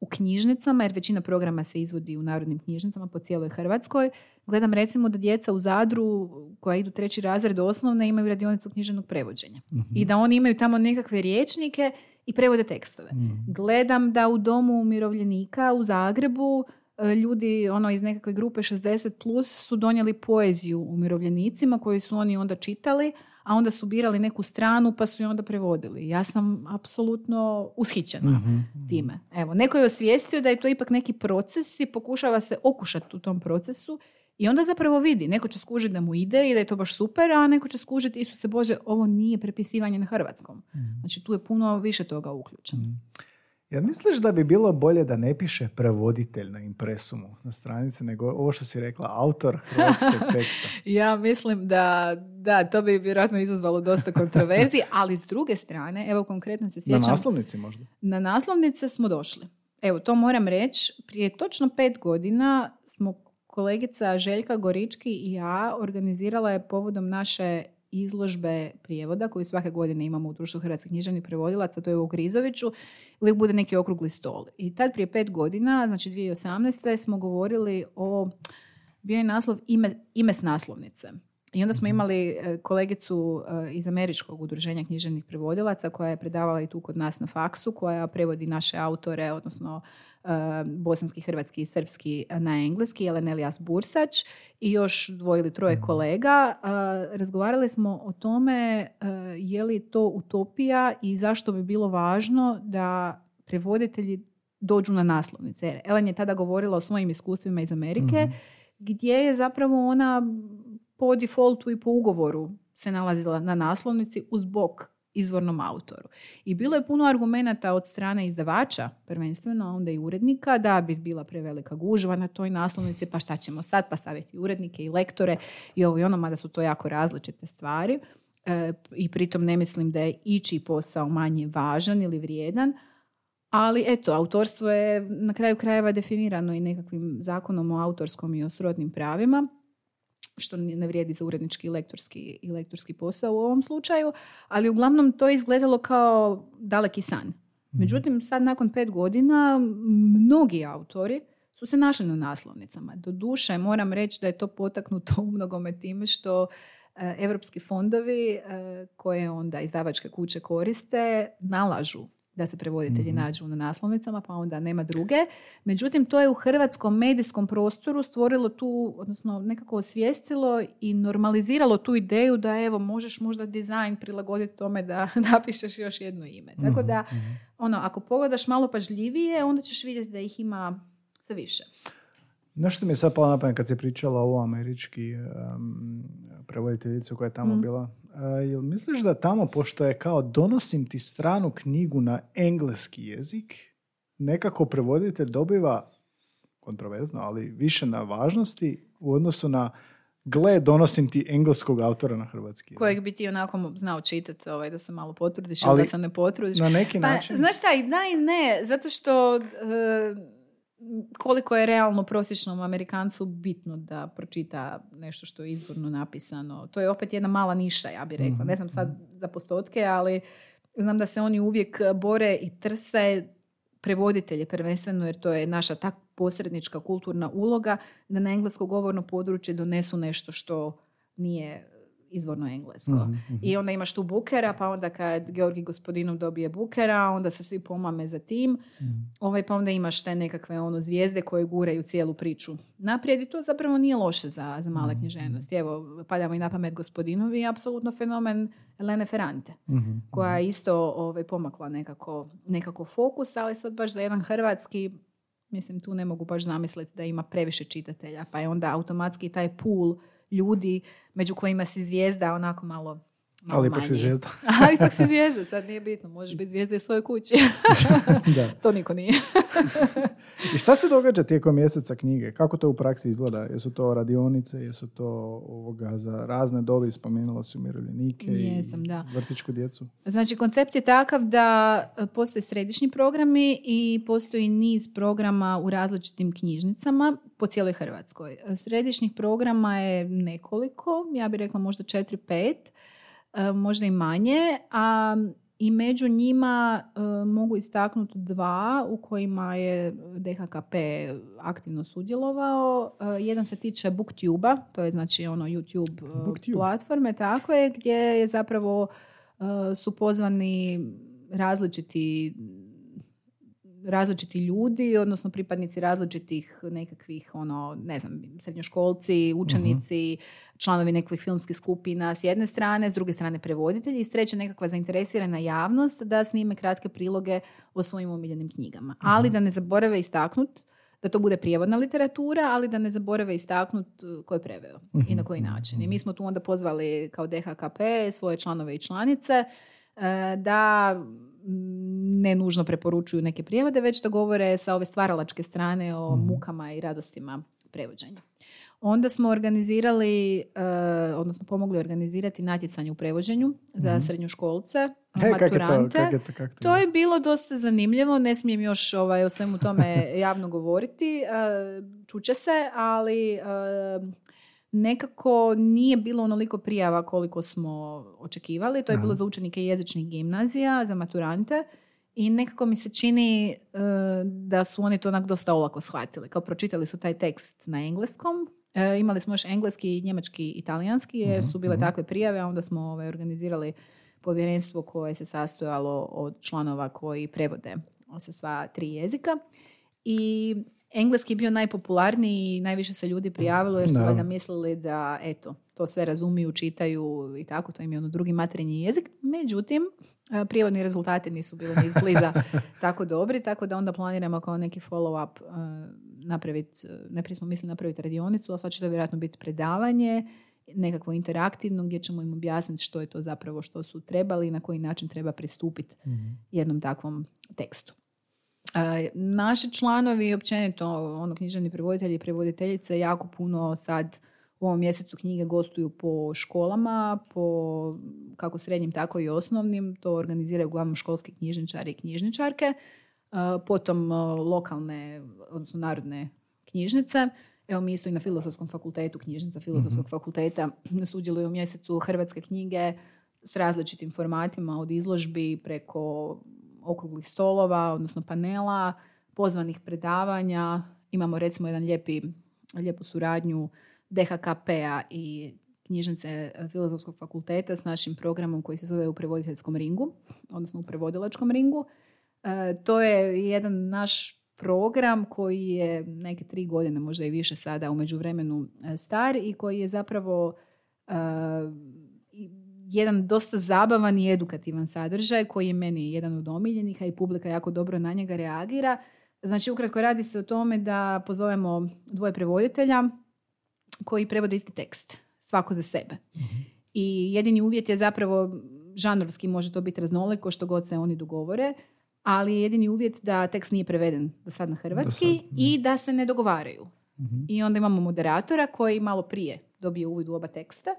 u knjižnicama, jer većina programa se izvodi u narodnim knjižnicama po cijeloj Hrvatskoj. Gledam recimo da djeca u Zadru koja idu treći razred osnovne imaju radionicu književnog prevođenja. I da oni imaju tamo nekakve riječnike i prevode tekstove. Gledam da u domu umirovljenika u Zagrebu e, ljudi ono iz nekakve grupe 60 plus su donijeli poeziju umirovljenicima koju su oni onda čitali, a onda su birali neku stranu pa su je onda prevodili. Ja sam apsolutno ushićena time. Evo, neko je osvijestio da je to ipak neki proces i pokušava se okušati u tom procesu i onda zapravo vidi, neko će skužiti da mu ide i da je to baš super, a neko će skužiti, Isuse Bože, ovo nije prepisivanje na hrvatskom. Znači tu je puno više toga uključeno. Jel misliš da bi bilo bolje da ne piše prevoditelj na impresumu na stranici, nego ovo što si rekla, autor hrvatskog *laughs* teksta? Ja mislim da, da, to bi vjerojatno izazvalo dosta kontroverzije, *laughs* ali s druge strane, evo konkretno se Na sjećam... naslovnici možda? Na naslovnice smo došli. Evo, to moram reći. Prije točno pet godina smo kolegica Željka Gorički i ja organizirala je povodom naše izložbe prijevoda koju svake godine imamo u društvu hrvatskih književnih prevodilaca, to je u Grizoviću, uvijek bude neki okrugli stol. I tad prije pet godina, znači 2018. smo govorili o, bio je naslov ime, ime s naslovnice. I onda smo imali e, kolegicu e, iz Američkog udruženja književnih prevodilaca koja je predavala i tu kod nas na faksu, koja prevodi naše autore, odnosno e, bosanski, hrvatski i srpski na engleski, Jelen Elias Bursač i još dvoje ili troje kolega. E, Razgovarali smo o tome je li to utopija i zašto bi bilo važno da prevoditelji dođu na naslovnice. Jer Ellen je tada govorila o svojim iskustvima iz Amerike, gdje je zapravo ona po defaultu i po ugovoru se nalazila na naslovnici uz bok izvornom autoru. I bilo je puno argumenata od strane izdavača, prvenstveno, a onda i urednika, da bi bila prevelika gužva na toj naslovnici, pa šta ćemo sad, pa staviti urednike i lektore i ovo i ono, mada su to jako različite stvari. E, I pritom ne mislim da je ići posao manje važan ili vrijedan, Ali eto, autorstvo je na kraju krajeva definirano i nekakvim zakonom o autorskom i o srodnim pravima, što ne vrijedi za urednički i lektorski, i lektorski posao u ovom slučaju, ali uglavnom to je izgledalo kao daleki san. Mhm. Međutim, sad nakon pet godina mnogi autori su se našli na naslovnicama. Doduše, moram reći da je to potaknuto *laughs* u mnogome time što europski fondovi e, koje onda izdavačke kuće koriste nalažu da se prevoditelji mm nađu na naslovnicama, pa onda nema druge. Međutim, to je u hrvatskom medijskom prostoru stvorilo tu, odnosno nekako osvijestilo i normaliziralo tu ideju da evo, možeš možda dizajn prilagoditi tome da *laughs* napišeš još jedno ime. Tako mhm, da, mhm. ono, ako pogledaš malo pažljivije, onda ćeš vidjeti da ih ima sve više. Nešto mi je sad palo na pamet kad si pričala o američki um, prevoditeljicu koja je tamo mm. bila. Jel misliš da tamo, pošto je kao donosim ti stranu knjigu na engleski jezik, nekako prevoditelj dobiva kontroverzno, ali više na važnosti u odnosu na gle, donosim ti engleskog autora na hrvatski. Kojeg bi ti onako znao čitati, ovaj, da se malo potrudiš ili da se ne potrudiš. Na neki pa, način. Znaš šta, i da i ne, zato što... Uh, koliko je realno prosječnom Amerikancu bitno da pročita nešto što je izvorno napisano. To je opet jedna mala niša, ja bih rekla. Ne znam sad mhm. za postotke, ali znam da se oni uvijek bore i trse prevoditelje prvenstveno, jer to je naša tak posrednička kulturna uloga, da na englesko govorno područje donesu nešto što nije izvorno englesko. Mhm, mhm. I onda imaš tu bukera, pa onda kad Georgi gospodinov dobije bukera, onda se svi pomame za tim. Mhm. Ovaj, pa onda imaš te nekakve ono zvijezde koje guraju cijelu priču naprijed i to zapravo nije loše za, za male književnosti. Evo, padamo i na pamet gospodinovi, apsolutno fenomen Elene Ferrante, koja je isto ovaj, pomakla nekako, nekako fokus, ali sad baš za jedan hrvatski mislim tu ne mogu baš zamisliti da ima previše čitatelja, pa je onda automatski taj pool ljudi među kojima si zvijezda onako malo ali ipak si zvijezda. *laughs* ali ipak si zvijezda, sad nije bitno. Možeš biti zvijezda u svojoj kući. *laughs* da. To niko nije. *laughs* I šta se događa tijekom mjeseca knjige? Kako to u praksi izgleda? Jesu to radionice, jesu to ovoga za razne dobi, spomenula si umirovljenike Jesam, i da. vrtičku djecu? Znači, koncept je takav da e, postoje središnji programi i postoji niz programa u različitim knjižnicama po cijeloj Hrvatskoj. Središnjih programa je nekoliko, ja bih rekla možda četiri, pet E, možda i manje, a i među njima e, mogu istaknuti dva u kojima je DHKP aktivno sudjelovao. E, jedan se tiče BookTube-a, to je znači ono YouTube Booktube. platforme, tako je, gdje je zapravo su pozvani različiti različiti ljudi, odnosno pripadnici različitih nekakvih, ono, ne znam, srednjoškolci, učenici, uh članovi nekakvih filmskih skupina s jedne strane, s druge strane prevoditelji i s treće nekakva zainteresirana javnost da snime kratke priloge o svojim omiljenim knjigama. uh Ali da ne zaborave istaknut da to bude prijevodna literatura, ali da ne zaborave istaknut uh, ko je preveo i na koji način. I mi smo tu onda pozvali kao DHKP svoje članove i članice uh, da ne nužno preporučuju neke prijevode, već da govore sa ove stvaralačke strane o mhm. mukama i radostima prevođenja. Onda smo organizirali, uh, odnosno pomogli organizirati natjecanje u prevođenu za mm srednjoškolce, hey, maturante. je to, to, to je bilo dosta zanimljivo, ne smijem još ovaj, o svemu tome *laughs* javno govoriti, uh, čuće se, ali uh, nekako nije bilo onoliko prijava koliko smo očekivali. To je bilo za učenike jezičnih gimnazija, za maturante. I nekako mi se čini e, da su oni to onak dosta olako shvatili. Kao pročitali su taj tekst na engleskom. E, imali smo još engleski, njemački i italijanski jer mhm, su bile mhm. takve prijave, a onda smo ovaj, organizirali povjerenstvo koje se sastojalo od članova koji prevode sa sva tri jezika. I Engleski je bio najpopularniji i najviše se ljudi prijavilo jer su valjda mislili da eto, to sve razumiju, čitaju i tako, to im je ono drugi materinji jezik. Međutim, prijevodni rezultati nisu bili ni izbliza *laughs* tako dobri, tako da onda planiramo kao neki follow-up napraviti, najprije smo mislili napraviti radionicu, a sad će to vjerojatno biti predavanje, nekakvo interaktivno gdje ćemo im objasniti što je to zapravo što su trebali i na koji način treba pristupiti mhm. jednom takvom tekstu. Naši članovi, općenito ono, književni prevoditelji i prevoditeljice jako puno sad u ovom mjesecu knjige gostuju po školama, po kako srednjim, tako i osnovnim. To organiziraju uglavnom školski knjižničari i knjižničarke. potom lokalne, odnosno narodne knjižnice. Evo mi isto i na Filozofskom fakultetu, knjižnica Filozofskog fakulteta, sudjeluju u mjesecu Hrvatske knjige s različitim formatima, od izložbi preko okruglih stolova, odnosno panela, pozvanih predavanja. Imamo recimo jedan lijepi, lijepu suradnju DHKP-a i knjižnice Filozofskog fakulteta s našim programom koji se zove u prevoditeljskom ringu, odnosno u prevodilačkom ringu. E, to je jedan naš program koji je neke tri godine, možda i više sada u međuvremenu e, star i koji je zapravo e, jedan dosta zabavan i edukativan sadržaj koji je meni jedan od omiljenih, a i publika jako dobro na njega reagira. Znači, ukratko radi se o tome da pozovemo dvoje prevoditelja koji prevode isti tekst, svako za sebe. Mhm. I jedini uvjet je zapravo žanrovski, može to biti raznoliko što god se oni dogovore, ali je jedini uvjet da tekst nije preveden do sad na hrvatski i mhm. da se ne dogovaraju. Mhm. I onda imamo moderatora koji malo prije dobije uvid u oba teksta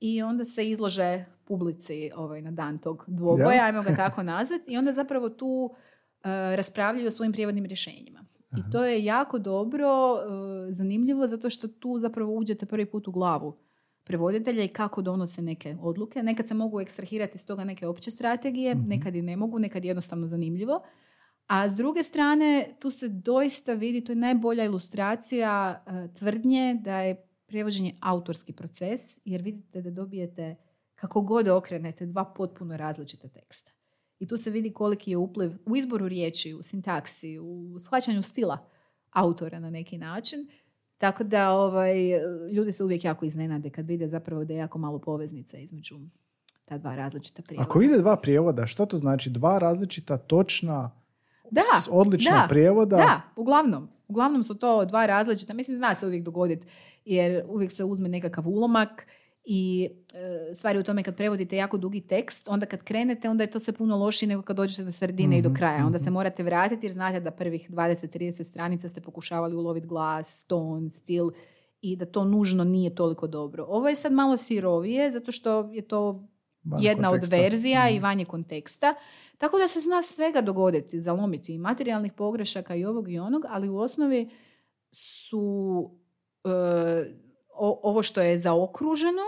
i onda se izlože publici ovaj, na dan tog dvoboja, ajmo ga *laughs* tako nazvati, i onda zapravo tu uh, raspravljaju o svojim prijevodnim rješenjima. I to je jako dobro, uh, zanimljivo, zato što tu zapravo uđete prvi put u glavu prevoditelja i kako donose neke odluke. Nekad se mogu ekstrahirati iz toga neke opće strategije, mhm. nekad i ne mogu, nekad je jednostavno zanimljivo. A s druge strane, tu se doista vidi, to je najbolja ilustracija uh, tvrdnje da je prevođenje autorski proces, jer vidite da dobijete, kako god okrenete, dva potpuno različita teksta. I tu se vidi koliki je upliv u izboru riječi, u sintaksi, u shvaćanju stila autora na neki način. Tako da ovaj, ljudi se uvijek jako iznenade kad vide zapravo da je jako malo poveznica između ta dva različita prijevoda. Ako ide dva prijevoda, što to znači? Dva različita, točna, da, odlična da, prijevoda? Da, uglavnom. Uglavnom su to dva različita, mislim zna se uvijek dogoditi jer uvijek se uzme nekakav ulomak i e, stvari u tome kad prevodite jako dugi tekst, onda kad krenete, onda je to sve puno lošije nego kad dođete do sredine i do mhm, kraja. Onda se mhm. morate vratiti jer znate da prvih 20-30 stranica ste pokušavali uloviti glas, ton, stil i da to nužno nije toliko dobro. Ovo je sad malo sirovije zato što je to jedna od verzija i mhm. vanje konteksta. Tako da se zna svega dogoditi, zalomiti i materijalnih pogrešaka i ovog i onog, ali u osnovi su e, ovo što je zaokruženo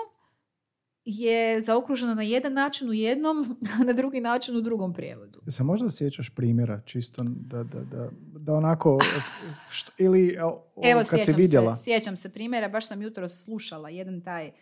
je zaokruženo na jedan način u jednom, *laughs* a na drugi način u drugom prijevodu. Se možda sjećaš primjera čisto da, da, da, da onako što, ili Evo, kad si vidjela? Se, sjećam se primjera, baš sam jutro slušala jedan taj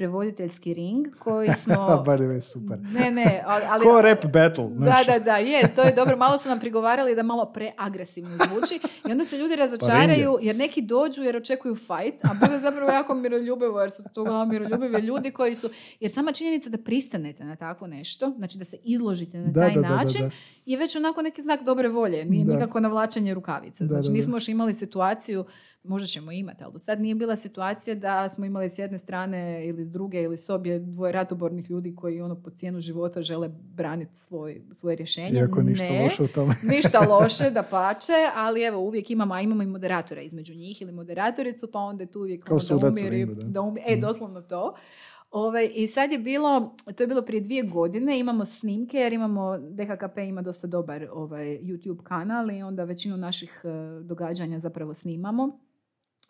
prevoditeljski ring koji *laughs* smo... *laughs* Bar je super. Ne, ne, ali... Ko rap battle. Da, da, da, je, to je dobro. Malo su nam prigovarali da malo preagresivno zvuči i onda se ljudi razočaraju pa jer neki dođu jer očekuju fight, a bude zapravo jako miroljubivo jer su to miroljubivi ljudi koji su... Jer sama činjenica da pristanete na tako nešto, znači da se izložite na taj način, je već onako neki znak dobre volje. Nije nikako navlačenje rukavica. Znači nismo još imali situaciju možda ćemo imati, ali do sad nije bila situacija da smo imali s jedne strane ili s druge ili s obje dvoje ratobornih ljudi koji ono po cijenu života žele braniti svoj, svoje rješenje. Iako ništa ne, loše u tome. *laughs* ništa loše, *laughs* da pače, ali evo uvijek imamo, a imamo i moderatora između njih ili moderatoricu, pa onda tu uvijek Kao ono, da umiri, da. umiri, e, mhm. doslovno to. Ove, ovaj, I sad je bilo, to je bilo prije dvije godine, imamo snimke jer imamo, DHKP ima dosta dobar ovaj, YouTube kanal i onda većinu naših uh, događanja zapravo snimamo.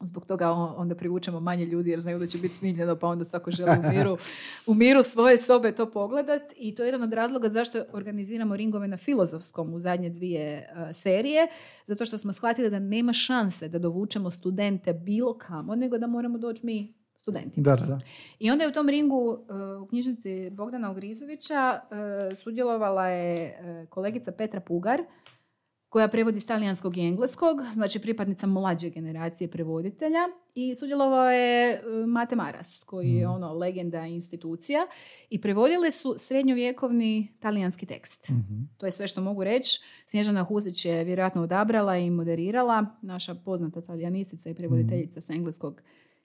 Zbog toga onda privučemo manje ljudi jer znaju da će biti snimljeno pa onda svako želi u miru, *laughs* u miru svoje sobe to pogledat i to je jedan od razloga zašto organiziramo ringove na filozofskom u zadnje dvije e, serije, zato što smo shvatili da nema šanse da dovučemo studente bilo kamo, nego da moramo doći mi studenti. Da, da. I onda je u tom ringu e, u knjižnici Bogdana Ogrizovića e, sudjelovala je kolegica Petra Pugar, koja prevodi s talijanskog i engleskog, znači pripadnica mlađe generacije prevoditelja i sudjelovao je Mate Maras, koji je mhm. ono legenda institucija i prevodile su srednjovjekovni talijanski tekst. Mhm. To je sve što mogu reći. Snježana Huzić je vjerojatno odabrala i moderirala, naša poznata talijanistica i prevoditeljica mm s engleskog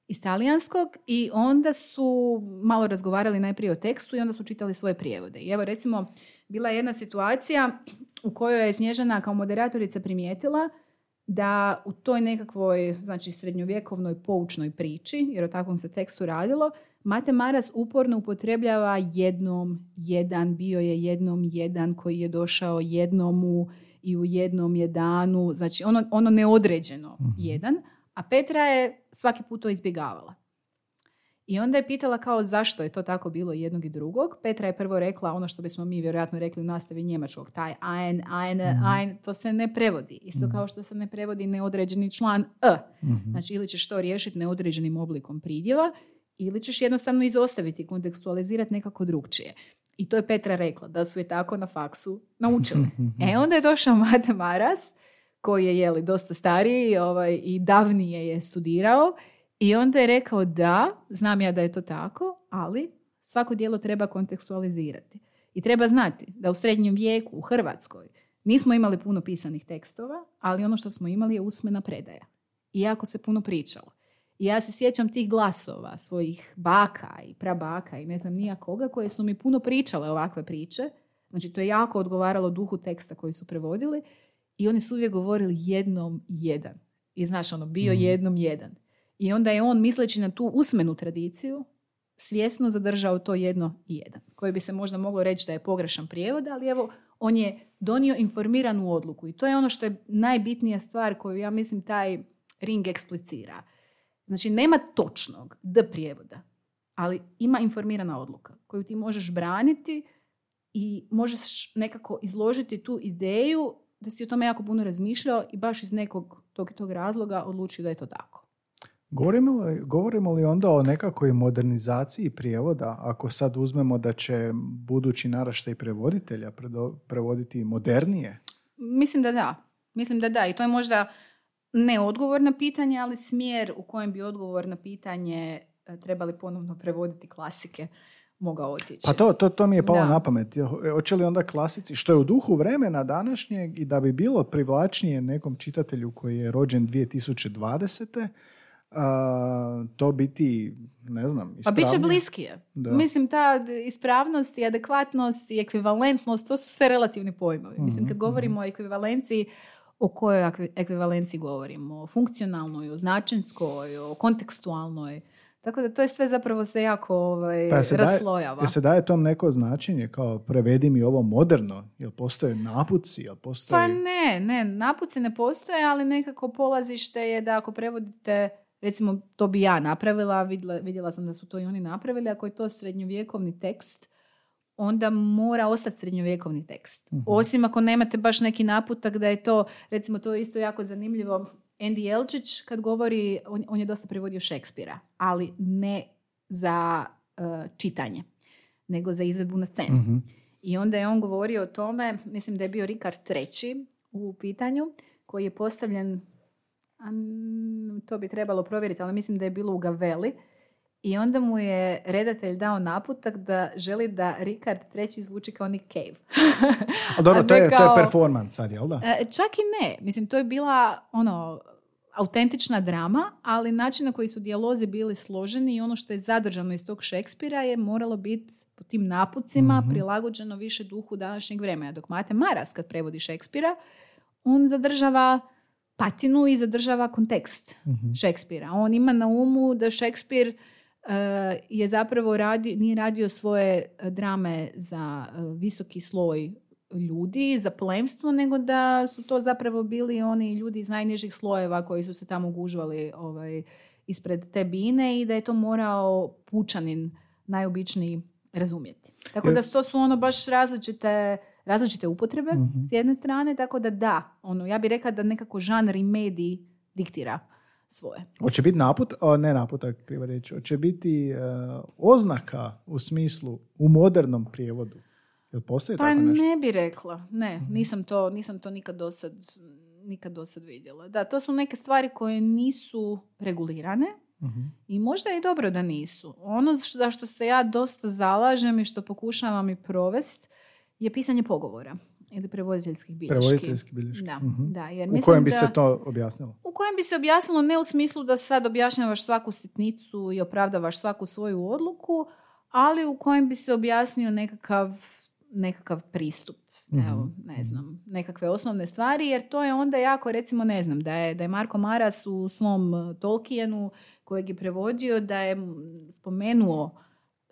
iz talijanskog i onda su malo razgovarali najprije o tekstu i onda su čitali svoje prijevode. I evo recimo, bila je jedna situacija u kojoj je Snježana kao moderatorica primijetila da u toj nekakvoj znači srednjovjekovnoj poučnoj priči, jer o takvom se tekstu radilo, Mate Maras uporno upotrebljava jednom, jedan, bio je jednom, jedan koji je došao jednomu i u jednom je danu, znači ono, ono neodređeno jedan, a Petra je svaki put to izbjegavala. I onda je pitala kao zašto je to tako bilo jednog i drugog. Petra je prvo rekla ono što bismo mi vjerojatno rekli u nastavi njemačkog, taj ein, ein, ein, to se ne prevodi. Isto kao što se ne prevodi neodređeni član e. Znači ili ćeš to riješiti neodređenim oblikom pridjeva ili ćeš jednostavno izostaviti, kontekstualizirati nekako drugčije. I to je Petra rekla, da su je tako na faksu naučili. *laughs* e onda je došao Mate Maras, koji je jeli, dosta stariji ovaj, i davnije je studirao i onda je rekao da, znam ja da je to tako, ali svako dijelo treba kontekstualizirati. I treba znati da u srednjem vijeku u Hrvatskoj nismo imali puno pisanih tekstova, ali ono što smo imali je usmena predaja. I jako se puno pričalo. I ja se sjećam tih glasova svojih baka i prabaka i ne znam nija koga koje su mi puno pričale ovakve priče. Znači to je jako odgovaralo duhu teksta koji su prevodili i oni su uvijek govorili jednom jedan. I znaš ono, bio jednom jedan. I onda je on, misleći na tu usmenu tradiciju, svjesno zadržao to jedno i jedan. Koje bi se možda moglo reći da je pogrešan prijevod, ali evo, on je donio informiranu odluku. I to je ono što je najbitnija stvar koju ja mislim taj ring eksplicira. Znači, nema točnog d prijevoda, ali ima informirana odluka koju ti možeš braniti i možeš nekako izložiti tu ideju da si o tome jako puno razmišljao i baš iz nekog tog, tog razloga odlučio da je to tako. Govorimo li, govorimo li onda o nekakvoj modernizaciji prijevoda, ako sad uzmemo da će budući naraštaj prevoditelja predo- prevoditi modernije? Mislim da da. Mislim da da. I to je možda ne odgovor na pitanje, ali smjer u kojem bi odgovor na pitanje e, trebali ponovno prevoditi klasike mogao otići. Pa to, to, to mi je palo Da. na pamet. Hoće li onda klasici, što je u duhu vremena današnjeg i da bi bilo privlačnije nekom čitatelju koji je rođen 2020. a, to biti, ne znam, Pa bit će ispravnije? bliskije. Da. Mislim, ta ispravnost i adekvatnost i ekvivalentnost, to su sve relativni pojmovi. Mislim, kad govorimo o ekvivalenciji, o kojoj ekvi- ekvivalenciji govorimo? O funkcionalnoj, o značenskoj, o kontekstualnoj. Tako da to je sve zapravo se jako ovaj, Pa se daje, raslojava. jel se daje tom neko značenje kao prevedi mi ovo moderno? Jel postoje napuci? Jel postoji... Pa ne, ne, napuci ne postoje, ali nekako polazište je da ako prevodite, recimo to bi ja napravila, vidjela, vidjela sam da su to i oni napravili, ako je to srednjovjekovni tekst, onda mora ostati srednjovjekovni tekst. Osim ako nemate baš neki naputak da je to, recimo to je isto jako zanimljivo, Andy Jelčić kad govori, on, on je dosta prevodio Šekspira, ali ne za eh, čitanje, nego za izvedbu na scenu. Mhm. I onda je on govorio o tome, mislim da je bio Rikard III u pitanju, koji je postavljen, a, n- to bi trebalo provjeriti, ali mislim da je bilo u Gaveli. I onda mu je redatelj dao naputak da želi da Rikard III zvuči kao Nick Cave. *laughs* A dobro, to je, to kao- je performance sad, jel da? E, čak i ne. Mislim, to je bila ono autentična drama, ali način na koji su dijalozi bili složeni i ono što je zadržano iz tog Šekspira je moralo biti po tim napucima prilagođeno više duhu današnjeg vremena. Dok Mate Maras kad prevodi Šekspira, on zadržava patinu i zadržava kontekst Šekspira. On ima na umu da Šekspir je zapravo radi, nije radio svoje e, drame za e, visoki sloj ljudi, za plemstvo, nego da su to zapravo bili oni ljudi iz najnižih slojeva koji su se tamo gužvali ovaj, ispred te bine i da je to morao pučanin najobičniji razumjeti. Tako da to su ono baš različite različite upotrebe s jedne strane, tako da da, ono, ja bih rekla da nekako žanr i medij diktira svoje. Hoće biti naput, o, ne naputak, kriva reći, hoće biti e, oznaka u smislu, u modernom prijevodu. Jel postoji Pa tako nešto? ne bi rekla, ne, nisam to, nisam to nikad do sad, nikad do sad vidjela. Da, to su neke stvari koje nisu regulirane Mhm. i možda je i dobro da nisu. Ono za što se ja dosta zalažem i što pokušavam i provest je pisanje pogovora ili prevoditeljskih bilješki. Prevoditeljski bilješki. Da, Mhm. da, jer U kojem bi da- se to objasnilo? u kojem bi se objasnilo ne u smislu da sad objašnjavaš svaku sitnicu i opravdavaš svaku svoju odluku, ali u kojem bi se objasnio nekakav, nekakav pristup. Evo, ne znam, nekakve osnovne stvari, jer to je onda jako, recimo, ne znam, da je, da je Marko Maras u svom uh, Tolkienu kojeg je prevodio da je spomenuo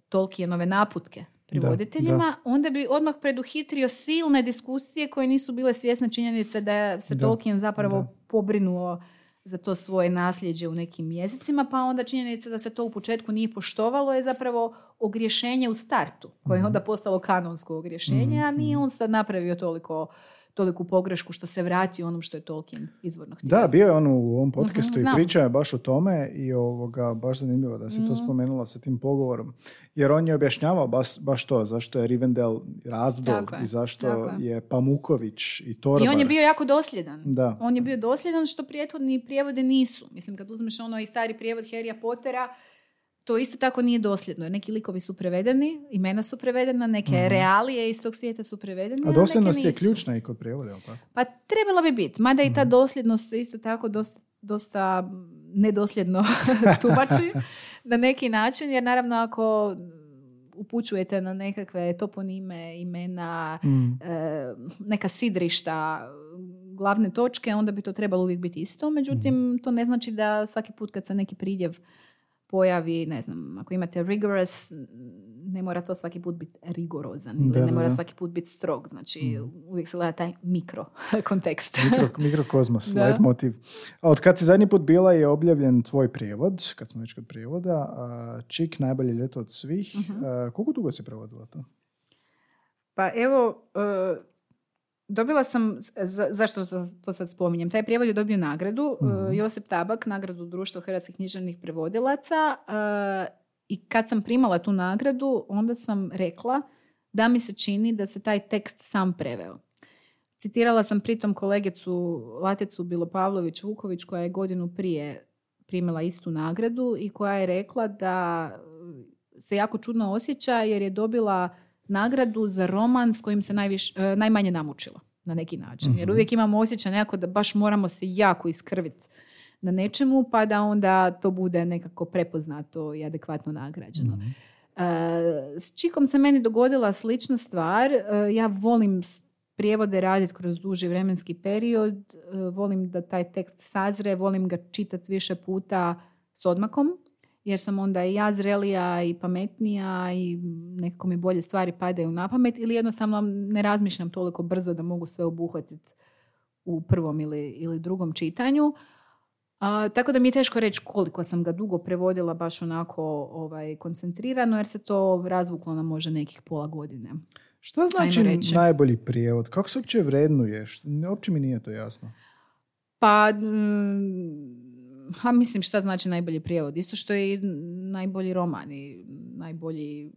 Tolkienove naputke prevoditeljima, onda bi odmah preduhitrio silne diskusije koje nisu bile svjesne činjenice da se Tolkien zapravo pobrinuo za to svoje nasljeđe u nekim jezicima, pa onda činjenica da se to u početku nije poštovalo je zapravo ogriješenje u startu, koje je mhm. onda postalo kanonsko ogriješenje, a nije mhm. on sad napravio toliko toliku pogrešku što se vrati onom što je Tolkien izvorno htio. Da, bio je on u ovom podcastu uh i priča je baš o tome i ovoga, baš zanimljivo da se to mhm. spomenula sa tim pogovorom. Jer on je objašnjavao baš, baš to, zašto je Rivendell razdol i zašto je. Pamuković i Torbar. I on je bio jako dosljedan. Da. On je bio dosljedan što prijethodni prijevode nisu. Mislim, kad uzmeš ono i stari prijevod Harrya Pottera, to isto tako nije dosljedno. Neki likovi su prevedeni, imena su prevedena, neke uh realije iz tog svijeta su prevedene. A dosljednost je ključna i kod prijevoda, pa? Pa trebala bi biti. Mada i ta mhm. dosljednost se isto tako dosta, dosta nedosljedno *laughs* tumači na neki način, jer naravno ako upućujete na nekakve toponime, imena, mm. neka sidrišta, glavne točke, onda bi to trebalo uvijek biti isto. Međutim, mhm. to ne znači da svaki put kad se neki pridjev pojavi, ne znam, ako imate rigorous, ne mora to svaki put biti rigorozan ili ne mora svaki put biti strog. Znači, mm. uvijek se gleda taj mikro *laughs* kontekst. mikro, mikrokozmos, *laughs* light motiv. A od kad si zadnji put bila je objavljen tvoj prijevod, kad smo već kod prijevoda, Čik, najbolje ljeto od svih. uh koliko dugo si prevodila to? Pa evo, e, Dobila sam, zašto to sad spominjem, taj prijevod je dobio nagradu, mm Josip Tabak, nagradu Društva hrvatskih književnih prevodilaca e, i kad sam primala tu nagradu, onda sam rekla da mi se čini da se taj tekst sam preveo. Citirala sam pritom kolegicu Laticu Bilopavlović Vuković koja je godinu prije primila istu nagradu i koja je rekla da se jako čudno osjeća jer je dobila nagradu za roman s kojim se najviš, e, najmanje namučila na neki način. Jer mhm. uvijek imamo osjećaj nekako da baš moramo se jako iskrviti na nečemu pa da onda to bude nekako prepoznato i adekvatno nagrađeno. mm S Čikom se meni dogodila slična stvar. E, ja volim prijevode raditi kroz duži vremenski period. Volim da taj tekst sazre, volim ga čitati više puta s odmakom jer sam onda i ja zrelija i pametnija i nekako mi bolje stvari padaju na pamet ili jednostavno ne razmišljam toliko brzo da mogu sve obuhvatiti u prvom ili, ili drugom čitanju. A, tako da mi je teško reći koliko sam ga dugo prevodila baš onako ovaj, koncentrirano jer se to razvuklo na možda nekih pola godine. Šta znači najbolji prijevod? Kako se uopće vrednuje? Uopće mi nije to jasno. Pa... Mm, ha, mislim šta znači najbolji prijevod. Isto što je i najbolji roman i najbolji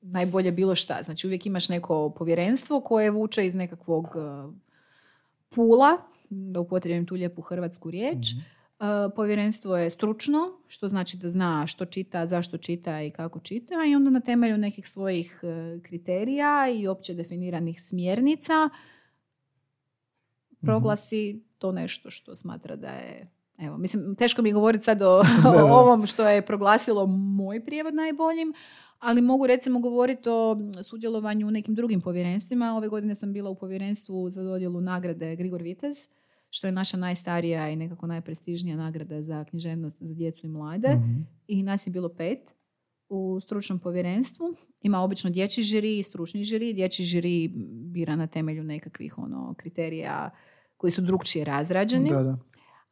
najbolje bilo šta. Znači uvijek imaš neko povjerenstvo koje vuče iz nekakvog uh, pula, da upotrijebim tu lijepu hrvatsku riječ. mm povjerenstvo je stručno, što znači da zna što čita, zašto čita i kako čita i onda na temelju nekih svojih uh, kriterija i opće definiranih smjernica mhm. proglasi to nešto što smatra da je Evo, mislim, teško mi je govoriti sad o, *laughs* ovom što je proglasilo moj prijevod najboljim, ali mogu recimo govoriti o sudjelovanju u nekim drugim povjerenstvima. Ove godine sam bila u povjerenstvu za dodjelu nagrade Grigor Vitez, što je naša najstarija i nekako najprestižnija nagrada za književnost za djecu i mlade. Mhm. I nas je bilo pet u stručnom povjerenstvu. Ima obično dječji žiri i stručni žiri. Dječji žiri bira na temelju nekakvih ono, kriterija koji su drugčije razrađeni. Da, da.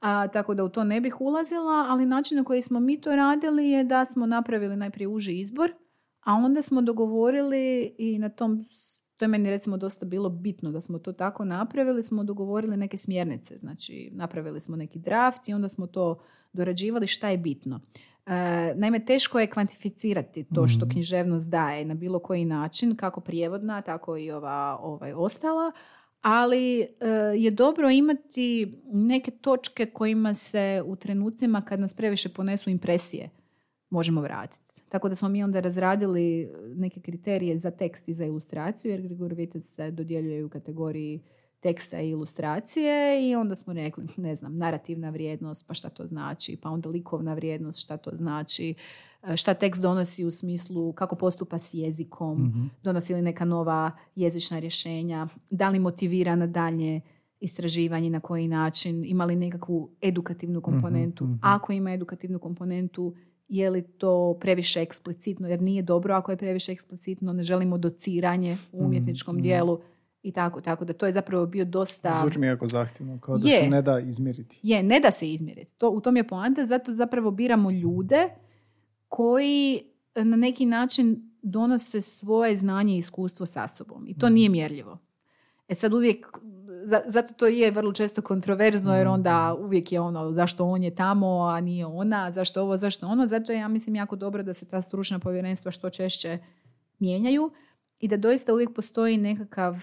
A, tako da u to ne bih ulazila, ali način na koji smo mi to radili je da smo napravili najprije uži izbor, a onda smo dogovorili i na tom, to je meni recimo dosta bilo bitno da smo to tako napravili, smo dogovorili neke smjernice. Znači, napravili smo neki draft i onda smo to dorađivali šta je bitno. E, naime, teško je kvantificirati to što mhm. književnost daje na bilo koji način, kako prijevodna, tako i ova ovaj, ostala, ali e, je dobro imati neke točke kojima se u trenucima kad nas previše ponesu impresije možemo vratiti. Tako da smo mi onda razradili neke kriterije za tekst i za ilustraciju, jer Grigor Vitez se dodjeljuje u kategoriji teksta i ilustracije i onda smo rekli, ne znam, narativna vrijednost, pa šta to znači, pa onda likovna vrijednost, šta to znači, šta tekst donosi u smislu kako postupa s jezikom, mm donosi li neka nova jezična rješenja, da li motivira na dalje istraživanje, na koji način, ima li nekakvu edukativnu komponentu. mhm. Ako ima edukativnu komponentu, je li to previše eksplicitno, jer nije dobro ako je previše eksplicitno, ne želimo dociranje u umjetničkom mhm. dijelu i tako, tako da to je zapravo bio dosta... Zvuči mi jako zahtjevno, kao da Je. se ne da izmjeriti. Je, ne da se izmjeriti. To, u tom je poanta, zato zapravo biramo ljude koji na neki način donose svoje znanje i iskustvo sa sobom. I to Mhm. nije mjerljivo. E sad uvijek, za- zato to je vrlo često kontroverzno, jer onda Mhm. uvijek je ono zašto on je tamo, a nije ona, zašto ovo, zašto ono. Zato je, ja mislim, jako dobro da se ta stručna povjerenstva što češće mijenjaju i da doista uvijek postoji nekakav,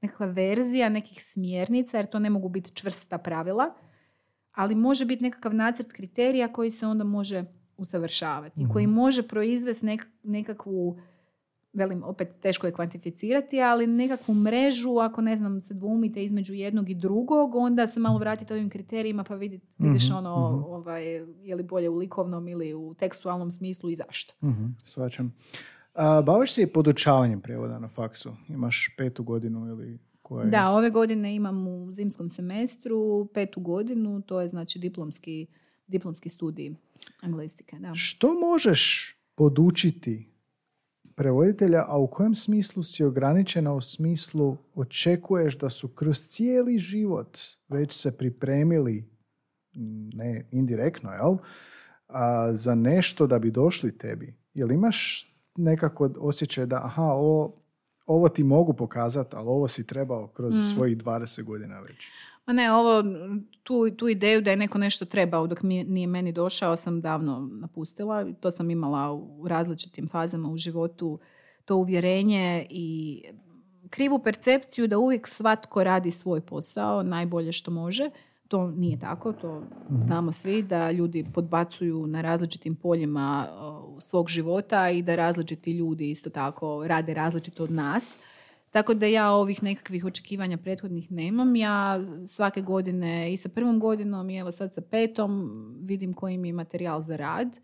nekakva verzija nekih smjernica, jer to ne mogu biti čvrsta pravila, ali može biti nekakav nacrt kriterija koji se onda može usavršavati, koji može proizvesti nek- nekakvu velim, opet teško je kvantificirati, ali nekakvu mrežu, ako ne znam, se dvoumite između jednog i drugog, onda se malo vratite ovim kriterijima pa vidit, vidiš Mhm, ono, mhm. ovaj, je li bolje u likovnom ili u tekstualnom smislu i zašto. Mhm, Svačam. A, baviš se i podučavanjem prijevoda na faksu? Imaš petu godinu ili koja je? Da, ove godine imam u zimskom semestru petu godinu, to je znači diplomski, diplomski studij anglistike. Da. Što možeš podučiti prevoditelja, a u kojem smislu si ograničena u smislu očekuješ da su kroz cijeli život već se pripremili, ne indirektno, jel? A, za nešto da bi došli tebi. Jel imaš nekako osjećaj da aha, ovo, ovo ti mogu pokazati, ali ovo si trebao kroz svojih 20 godina već. Ma ne, ovo, tu, tu ideju da je neko nešto trebao dok mi, nije meni došao sam davno napustila. To sam imala u različitim fazama u životu. To uvjerenje i krivu percepciju da uvijek svatko radi svoj posao najbolje što može. To nije tako, to znamo svi da ljudi podbacuju na različitim poljima svog života i da različiti ljudi isto tako rade različito od nas. Tako da ja ovih nekakvih očekivanja prethodnih nemam. Ja svake godine i sa prvom godinom i evo sad sa petom vidim koji mi je materijal za rad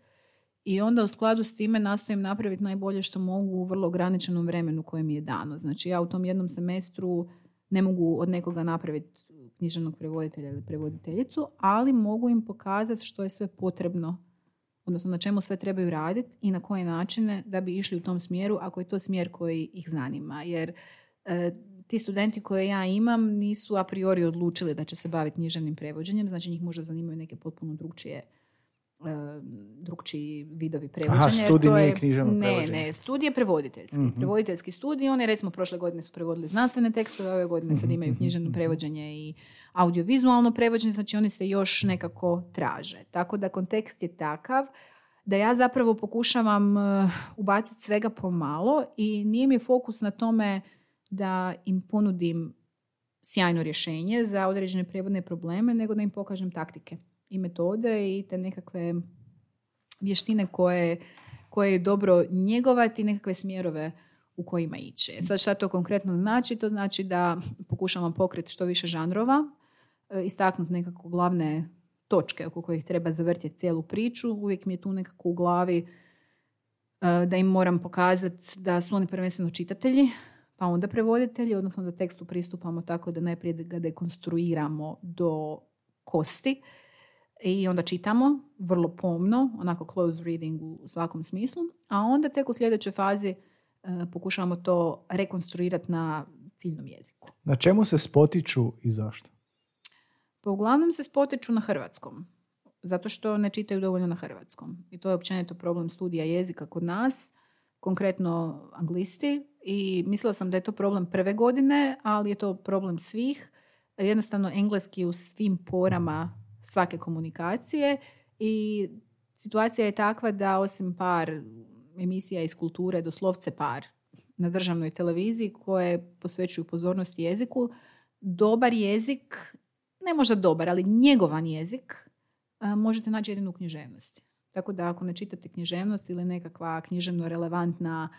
i onda u skladu s time nastojim napraviti najbolje što mogu u vrlo ograničenom vremenu koje mi je dano. Znači ja u tom jednom semestru ne mogu od nekoga napraviti književnog prevoditelja ili prevoditeljicu, ali mogu im pokazati što je sve potrebno odnosno na čemu sve trebaju raditi i na koje načine da bi išli u tom smjeru ako je to smjer koji ih zanima. Jer ti studenti koje ja imam nisu a priori odlučili da će se baviti književnim prevođenjem, znači njih možda zanimaju neke potpuno drugčije e, drugčiji vidovi prevođenja. jer studij nije je- književno ne, prevođenje. Ne, studij je prevoditeljski. Mhm. Prevoditeljski studij, oni recimo prošle godine su prevodili znanstvene tekstove, ove godine sad Mhm, imaju mhm, književno mhm. prevođenje i audiovizualno prevođenje, znači oni se još nekako traže. Tako da kontekst je takav da ja zapravo pokušavam uh, ubaciti svega pomalo i nije mi fokus na tome da im ponudim sjajno rješenje za određene prevodne probleme, nego da im pokažem taktike i metode i te nekakve vještine koje, koje je dobro njegovati nekakve smjerove u kojima ići. E Sad šta to konkretno znači? To znači da pokušavam pokriti što više žanrova, e, istaknuti nekako glavne točke oko kojih treba zavrtjeti cijelu priču. Uvijek mi je tu nekako u glavi e, da im moram pokazati da su oni prvenstveno čitatelji, pa onda prevoditelji, odnosno da tekstu pristupamo tako da najprije ga dekonstruiramo do kosti i onda čitamo vrlo pomno, onako close reading u svakom smislu, a onda tek u sljedećoj fazi e, pokušavamo to rekonstruirati na ciljnom jeziku. Na čemu se spotiču i zašto? Pa uglavnom se spotiču na hrvatskom, zato što ne čitaju dovoljno na hrvatskom. I to je općenito problem studija jezika kod nas, konkretno anglisti. I mislila sam da je to problem prve godine, ali je to problem svih. Jednostavno engleski u svim porama svake komunikacije i situacija je takva da osim par emisija iz kulture, doslovce par na državnoj televiziji koje posvećuju pozornost jeziku, dobar jezik, ne možda dobar, ali njegovan jezik možete naći jedino u književnosti. Tako da ako ne čitate književnost ili nekakva književno relevantna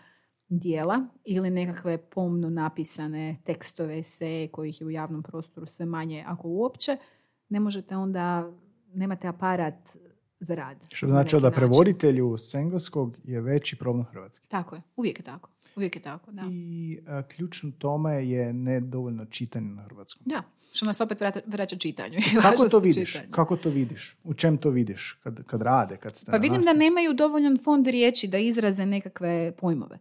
dijela ili nekakve pomno napisane tekstove, eseje kojih je u javnom prostoru sve manje ako uopće, ne možete onda, nemate aparat za rad. Što na znači da prevoditelju s engleskog je veći problem hrvatski. Tako je, uvijek je tako. Uvijek je tako, da. I a, ključno tome je nedovoljno čitanje na hrvatskom. Da, što nas opet vrata, vraća čitanju. *laughs* Kako to vidiš? čitanja. Kako to vidiš? U čem to vidiš? Kad, kad rade, kad ste Pa na vidim da nastavi? nemaju dovoljan fond riječi da izraze nekakve pojmove.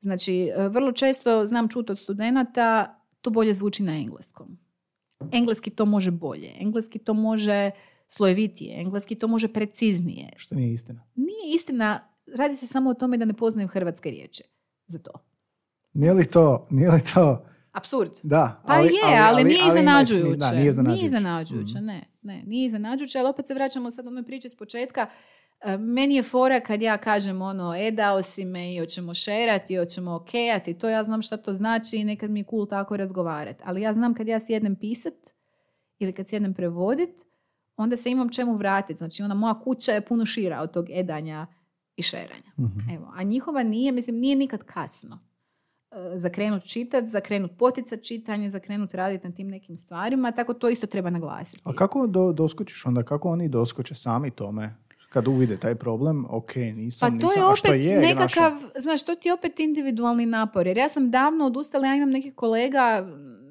Znači, e, vrlo često znam čuti od studenata, to bolje zvuči na engleskom. Engleski to može bolje, engleski to može slojevitije, engleski to može preciznije. Što nije istina. Nije istina, radi se samo o tome da ne poznaju hrvatske riječi za to. Nije li to, nije li to, Apsurd. da. Pa je, ali, nije ima iznenađujuće. smi- Da, nije iznenađujuće. iznenađujuće, ne, ne, nije iznenađujuće, ali opet se vraćamo sad onoj priči s početka. E, Meni je fora kad ja kažem ono, e dao si me i hoćemo šerati, i hoćemo okejati, to ja znam šta to znači i nekad mi je cool tako razgovarati. Ali ja znam kad ja sjednem pisat ili kad sjednem prevodit, onda se imam čemu vratiti. Znači ona moja kuća je puno šira od tog edanja i šeranja. Mhm. Evo, a njihova nije, mislim, nije nikad kasno. E, Za krenut čitat, za krenut poticat čitanje, za krenut raditi na tim nekim stvarima, tako to isto treba naglasiti. A kako do, doskočiš onda? Kako oni doskoče sami tome? Kad uvide taj problem, ok, Pa nisam, to nisam, je a što opet je, nekakav, naša- znaš, to ti je opet individualni napor. Jer ja sam davno odustala, ja imam nekih kolega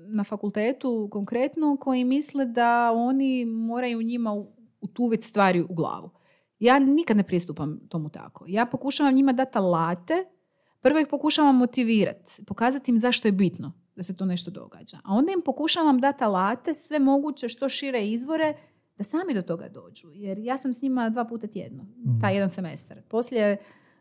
na fakultetu konkretno koji misle da oni moraju njima utuviti stvari u glavu. Ja nikad ne pristupam tomu tako. Ja pokušavam njima dati alate, prvo ih pokušavam motivirati, pokazati im zašto je bitno da se to nešto događa. A onda im pokušavam dati alate, sve moguće, što šire izvore, da sami do toga dođu. Jer ja sam s njima dva puta tjedno, taj jedan semestar. Poslije,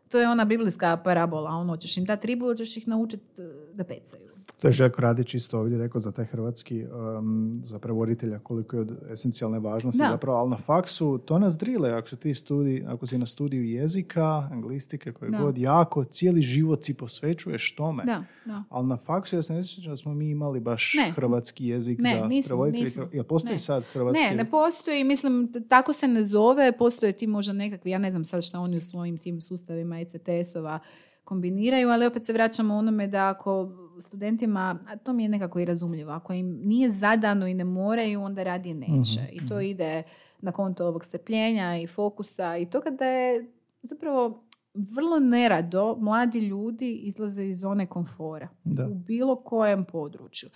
to je ona biblijska parabola, ono, ćeš im dati ribu, hoćeš ih naučiti da pecaju. To je Željko Radić isto ovdje rekao za taj hrvatski, um, za prevoditelja koliko je od esencijalne važnosti Da. zapravo, ali na faksu to nas drile, ako, ti studij, ako si na studiju jezika, anglistike, koje Da. god, jako, cijeli život si posvećuješ tome. Da, da. Ali na faksu ja se ne sjećam da smo mi imali baš Ne. hrvatski jezik Ne, za nismo, prevoditelje. nismo. Jel postoji Ne. sad hrvatski Ne, jezik? ne postoji, mislim, t- tako se ne zove, postoje ti možda nekakvi, ja ne znam sad šta oni u svojim tim sustavima ECTS-ova kombiniraju, ali opet se vraćamo onome da ako studentima, a to mi je nekako i razumljivo, ako im nije zadano i ne moraju, onda radije neće. Mhm, I to ide na konto ovog strpljenja i fokusa i to kada je zapravo vrlo nerado mladi ljudi izlaze iz zone komfora Da. u bilo kojem području.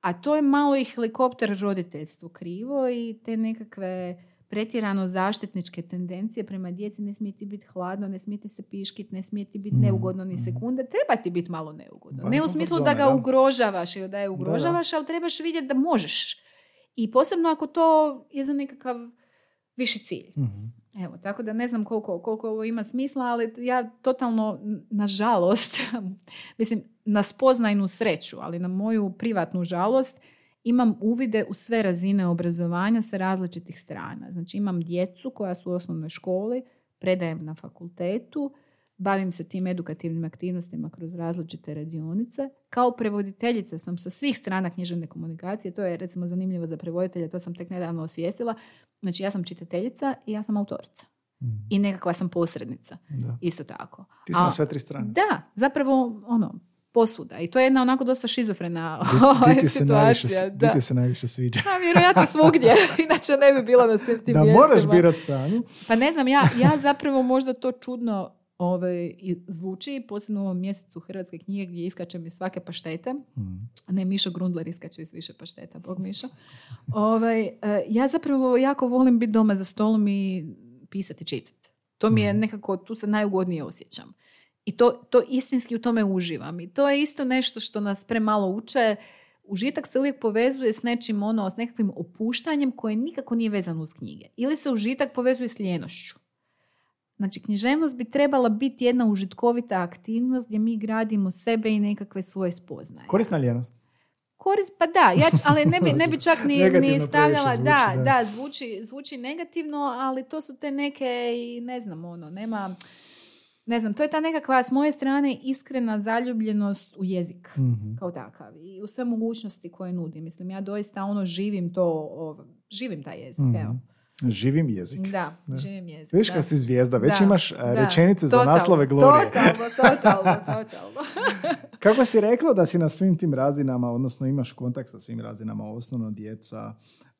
A to je malo i helikopter roditeljstvo krivo i te nekakve pretjerano zaštitničke tendencije prema djeci ne smije ti biti hladno, ne smije ti se piškit, ne smije ti biti Mhm, neugodno ni mhm. sekunde. Treba ti biti malo neugodno. Van Ne u smislu zone, da ga da. ugrožavaš ili da je ugrožavaš, ali trebaš vidjeti da možeš. I posebno ako to je za nekakav viši cilj. Mhm. Evo, tako da ne znam koliko, koliko ovo ima smisla, ali ja totalno, n- nažalost, *laughs* mislim, na spoznajnu sreću, ali na moju privatnu žalost, imam uvide u sve razine obrazovanja sa različitih strana. Znači imam djecu koja su u osnovnoj školi, predajem na fakultetu, bavim se tim edukativnim aktivnostima kroz različite radionice. Kao prevoditeljica sam sa svih strana književne komunikacije, to je recimo zanimljivo za prevoditelja, to sam tek nedavno osvijestila. Znači ja sam čitateljica i ja sam autorica. Mhm. I nekakva sam posrednica, Da. isto tako. Ti si A- na sve tri strane. Da, zapravo ono, posvuda. I to je jedna onako dosta šizofrena ovaj, ti najviše, situacija. di Da. ti se najviše sviđa? A, vjerojatno svugdje, *laughs* inače ne bi bila na svim tim Da mjestima. moraš birat stranu. Pa ne znam, ja, ja zapravo možda to čudno ovaj, zvuči, posebno u ovom mjesecu hrvatske knjige gdje iskačem iz svake paštete. Mhm. Ne, Mišo Grundler iskače iz više pašteta, bog Mišo. Ovaj, e, ja zapravo jako volim biti doma za stolom i pisati i čitati. To mi je Mhm. nekako, tu se najugodnije osjećam. I to, to istinski u tome uživam. I to je isto nešto što nas premalo uče. Užitak se uvijek povezuje s nečim ono, s nekakvim opuštanjem koje nikako nije vezano uz knjige. Ili se užitak povezuje s ljenošću. Znači, književnost bi trebala biti jedna užitkovita aktivnost gdje mi gradimo sebe i nekakve svoje spoznaje. Korisna ljenost. Korist, pa da, ja, ali ne bi, ne bi čak ni, *laughs* ni stavljala, previše da, zvuči, da, da. zvuči, zvuči negativno, ali to su te neke i ne znam, ono, nema, ne znam, to je ta nekakva s moje strane iskrena zaljubljenost u jezik Mhm. kao takav i u sve mogućnosti koje nudi. Mislim, ja doista ono živim to, živim taj jezik, Mhm. evo. Živim jezik. Da, Da. živim jezik. Da. kad si zvijezda, već Da, imaš da. rečenice za Totalno, naslove Glorije. Totalno, totalno, *laughs* totalno. *laughs* Kako si rekla da si na svim tim razinama, odnosno imaš kontakt sa svim razinama, osnovno djeca,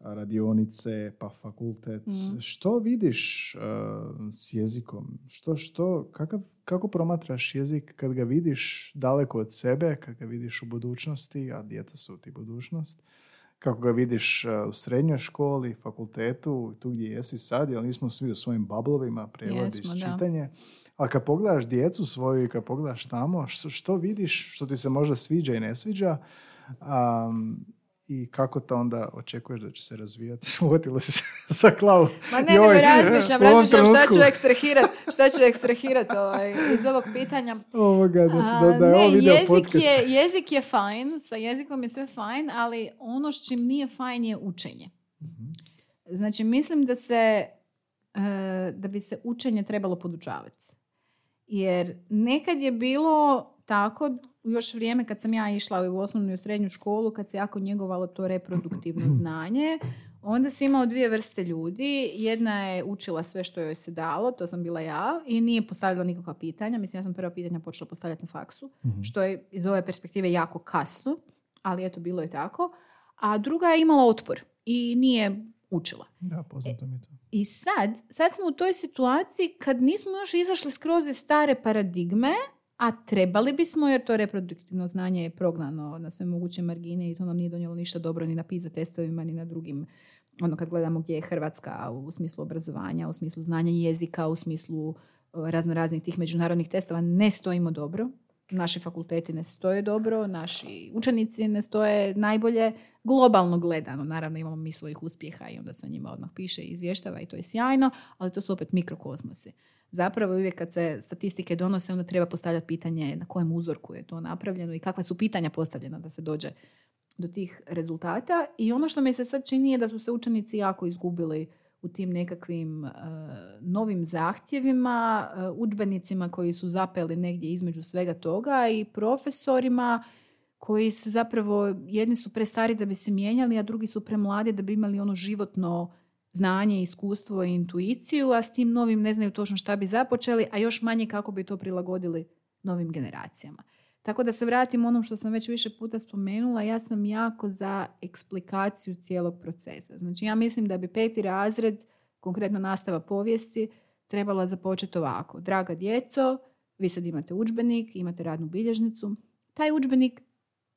radionice, pa fakultet. Mhm. Što vidiš uh, s jezikom? Što, što, kakav, kako promatraš jezik kad ga vidiš daleko od sebe, kad ga vidiš u budućnosti, a djeca su ti budućnost? Kako ga vidiš uh, u srednjoj školi, fakultetu, tu gdje jesi sad, jer nismo svi u svojim bablovima, prevodiš Jesmo, da. čitanje. A kad pogledaš djecu svoju i kad pogledaš tamo, što, što vidiš, što ti se možda sviđa i ne sviđa, um, i kako to onda očekuješ da će se razvijati? *laughs* Uhvatila si se *laughs* za klavu. Ma ne, Joj, ne, razmišljam, *laughs* razmišljam šta ću trenutku. ekstrahirat, šta ću ekstrahirat ovaj, iz ovog pitanja. Ovoga, da, A, da, da je ovo ne, video jezik podcast. je, jezik je fajn, sa jezikom je sve fajn, ali ono s čim nije fajn je učenje. Mhm. Znači, mislim da se, e, da bi se učenje trebalo podučavati. Jer nekad je bilo tako, još vrijeme kad sam ja išla u osnovnu i u srednju školu, kad se jako njegovalo to reproduktivno *clears throat* znanje, onda si imao dvije vrste ljudi. Jedna je učila sve što joj se dalo, to sam bila ja, i nije postavljala nikakva pitanja. Mislim, ja sam prva pitanja počela postavljati na faksu, što je iz ove perspektive jako kasno, ali eto, bilo je tako. A druga je imala otpor i nije učila. Da, poznato mi to. I sad, sad smo u toj situaciji kad nismo još izašli skroz iz stare paradigme, a trebali bismo jer to reproduktivno znanje je prognano na sve moguće margine i to nam nije donijelo ništa dobro ni na PISA testovima ni na drugim ono kad gledamo gdje je Hrvatska u smislu obrazovanja, u smislu znanja jezika, u smislu razno raznih tih međunarodnih testova ne stojimo dobro. Naši fakulteti ne stoje dobro, naši učenici ne stoje najbolje. Globalno gledano, naravno imamo mi svojih uspjeha i onda se o njima odmah piše i izvještava i to je sjajno, ali to su opet mikrokozmosi. Zapravo uvijek kad se statistike donose, onda treba postavljati pitanje na kojem uzorku je to napravljeno i kakva su pitanja postavljena da se dođe do tih rezultata. I ono što mi se sad čini je da su se učenici jako izgubili u tim nekakvim e, novim zahtjevima, e, udžbenicima koji su zapeli negdje između svega toga i profesorima koji se zapravo, jedni su prestari da bi se mijenjali, a drugi su premladi da bi imali ono životno znanje, iskustvo i intuiciju, a s tim novim ne znaju točno šta bi započeli, a još manje kako bi to prilagodili novim generacijama. Tako da se vratim onom što sam već više puta spomenula, ja sam jako za eksplikaciju cijelog procesa. Znači ja mislim da bi peti razred, konkretno nastava povijesti, trebala započeti ovako. Draga djeco, vi sad imate udžbenik, imate radnu bilježnicu. Taj udžbenik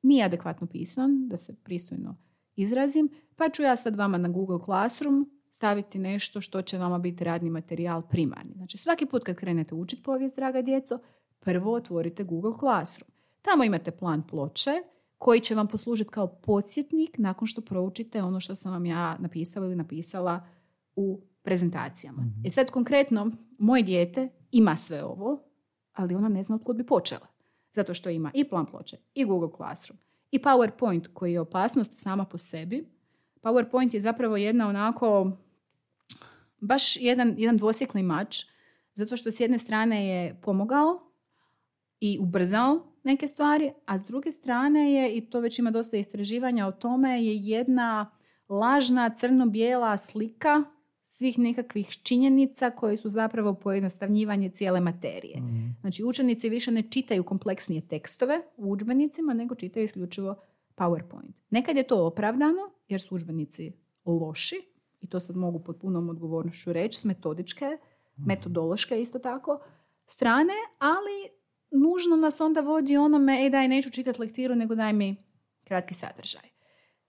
nije adekvatno pisan, da se pristojno izrazim, pa ću ja sad vama na Google Classroom staviti nešto što će vama biti radni materijal primarni. Znači svaki put kad krenete učiti povijest, draga djeco, prvo otvorite Google Classroom. Tamo imate plan ploče koji će vam poslužiti kao podsjetnik nakon što proučite ono što sam vam ja napisala ili napisala u prezentacijama. E sad konkretno, moje dijete ima sve ovo, ali ona ne zna od bi počela. Zato što ima i plan ploče, i Google Classroom, i PowerPoint koji je opasnost sama po sebi. PowerPoint je zapravo jedna onako, baš jedan, jedan dvosjekli mač, zato što s jedne strane je pomogao i ubrzao neke stvari, a s druge strane je, i to već ima dosta istraživanja o tome, je jedna lažna crno-bijela slika svih nekakvih činjenica koje su zapravo pojednostavnjivanje cijele materije. Znači učenici više ne čitaju kompleksnije tekstove u udžbenicima, nego čitaju isključivo PowerPoint. Nekad je to opravdano, jer su udžbenici loši, i to sad mogu pod punom odgovornošću reći, s metodičke, metodološke isto tako, strane, ali nužno nas onda vodi onome, ej daj, neću čitati lektiru, nego daj mi kratki sadržaj.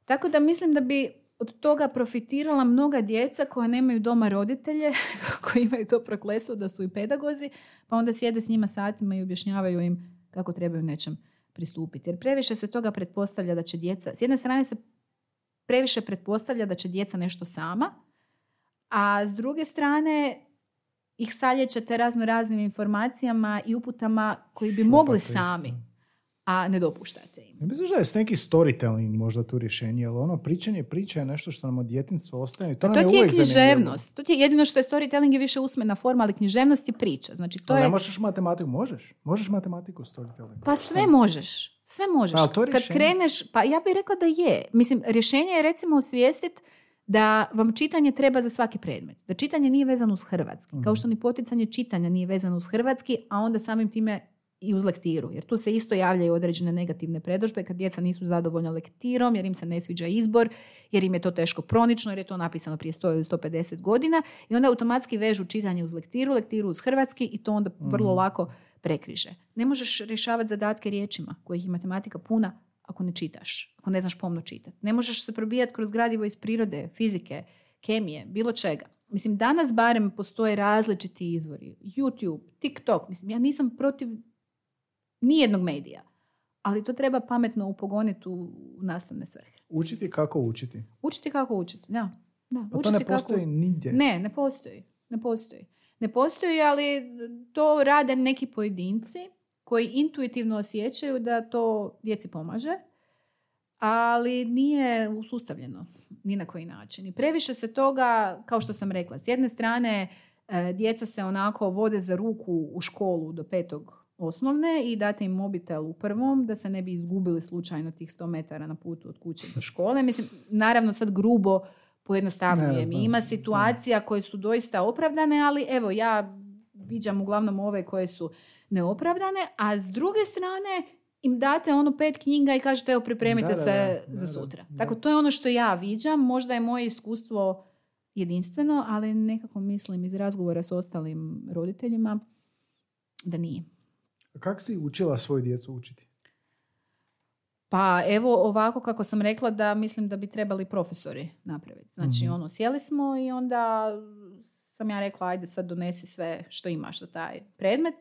Tako da mislim da bi od toga profitirala mnoga djeca koja nemaju doma roditelje, *laughs* koji imaju to proklestvo da su i pedagozi, pa onda sjede s njima satima i objašnjavaju im kako trebaju nečem pristupiti. Jer previše se toga pretpostavlja da će djeca, s jedne strane se previše pretpostavlja da će djeca nešto sama, a s druge strane ih saljećete razno raznim informacijama i uputama koji bi mogli sami. A ne dopuštate im. Ne misliš da je s neki storytelling možda tu rješenje, jer ono pričanje priče je nešto što nam od djetinstva ostane. i To, To, nam je ti je zanimljivo. književnost. To ti je jedino što je storytelling je više usmena forma, ali književnost je priča. Znači to Ali je... ne možeš matematiku, možeš. Možeš matematiku storytelling. Pa sve možeš. Sve možeš. Pa, ali to je Kad kreneš, pa ja bih rekla da je. Mislim, rješenje je recimo osvijestiti da vam čitanje treba za svaki predmet. Da čitanje nije vezano uz hrvatski. Mhm. Kao što ni poticanje čitanja nije vezano uz hrvatski, a onda samim time i uz lektiru. Jer tu se isto javljaju određene negativne predožbe kad djeca nisu zadovoljna lektirom, jer im se ne sviđa izbor, jer im je to teško pronično, jer je to napisano prije 100 ili 150 godina i onda automatski vežu čitanje uz lektiru, lektiru uz hrvatski i to onda vrlo Mhm. lako prekriže. Ne možeš rješavati zadatke riječima kojih je matematika puna ako ne čitaš, ako ne znaš pomno čitati. Ne možeš se probijati kroz gradivo iz prirode, fizike, kemije, bilo čega. Mislim, danas barem postoje različiti izvori. YouTube, TikTok. Mislim, ja nisam protiv nijednog medija. Ali to treba pametno upogoniti u nastavne svrhe. Učiti kako učiti. Učiti kako učiti, da. da. Pa to učiti ne kako- postoji nigdje. Ne, ne postoji. Ne postoji. Ne postoji, ali to rade neki pojedinci koji intuitivno osjećaju da to djeci pomaže, ali nije usustavljeno ni na koji način. I previše se toga, kao što sam rekla, s jedne strane e, djeca se onako vode za ruku u školu do petog osnovne i date im mobitel u prvom da se ne bi izgubili slučajno tih 100 metara na putu od kuće do škole. Mislim, naravno sad grubo pojednostavljujem. Ne, I znam, Ima situacija koje su doista opravdane, ali evo ja viđam uglavnom ove koje su neopravdane, a s druge strane im date ono pet knjiga i kažete evo pripremite Da, da, se da, za sutra. Tako to je ono što ja viđam, možda je moje iskustvo jedinstveno, ali nekako mislim iz razgovora s ostalim roditeljima da nije. Kako si učila svoju djecu učiti? Pa evo ovako kako sam rekla da mislim da bi trebali profesori napraviti. Znači Mhm. ono sjeli smo i onda sam ja rekla ajde sad donesi sve što imaš za taj predmet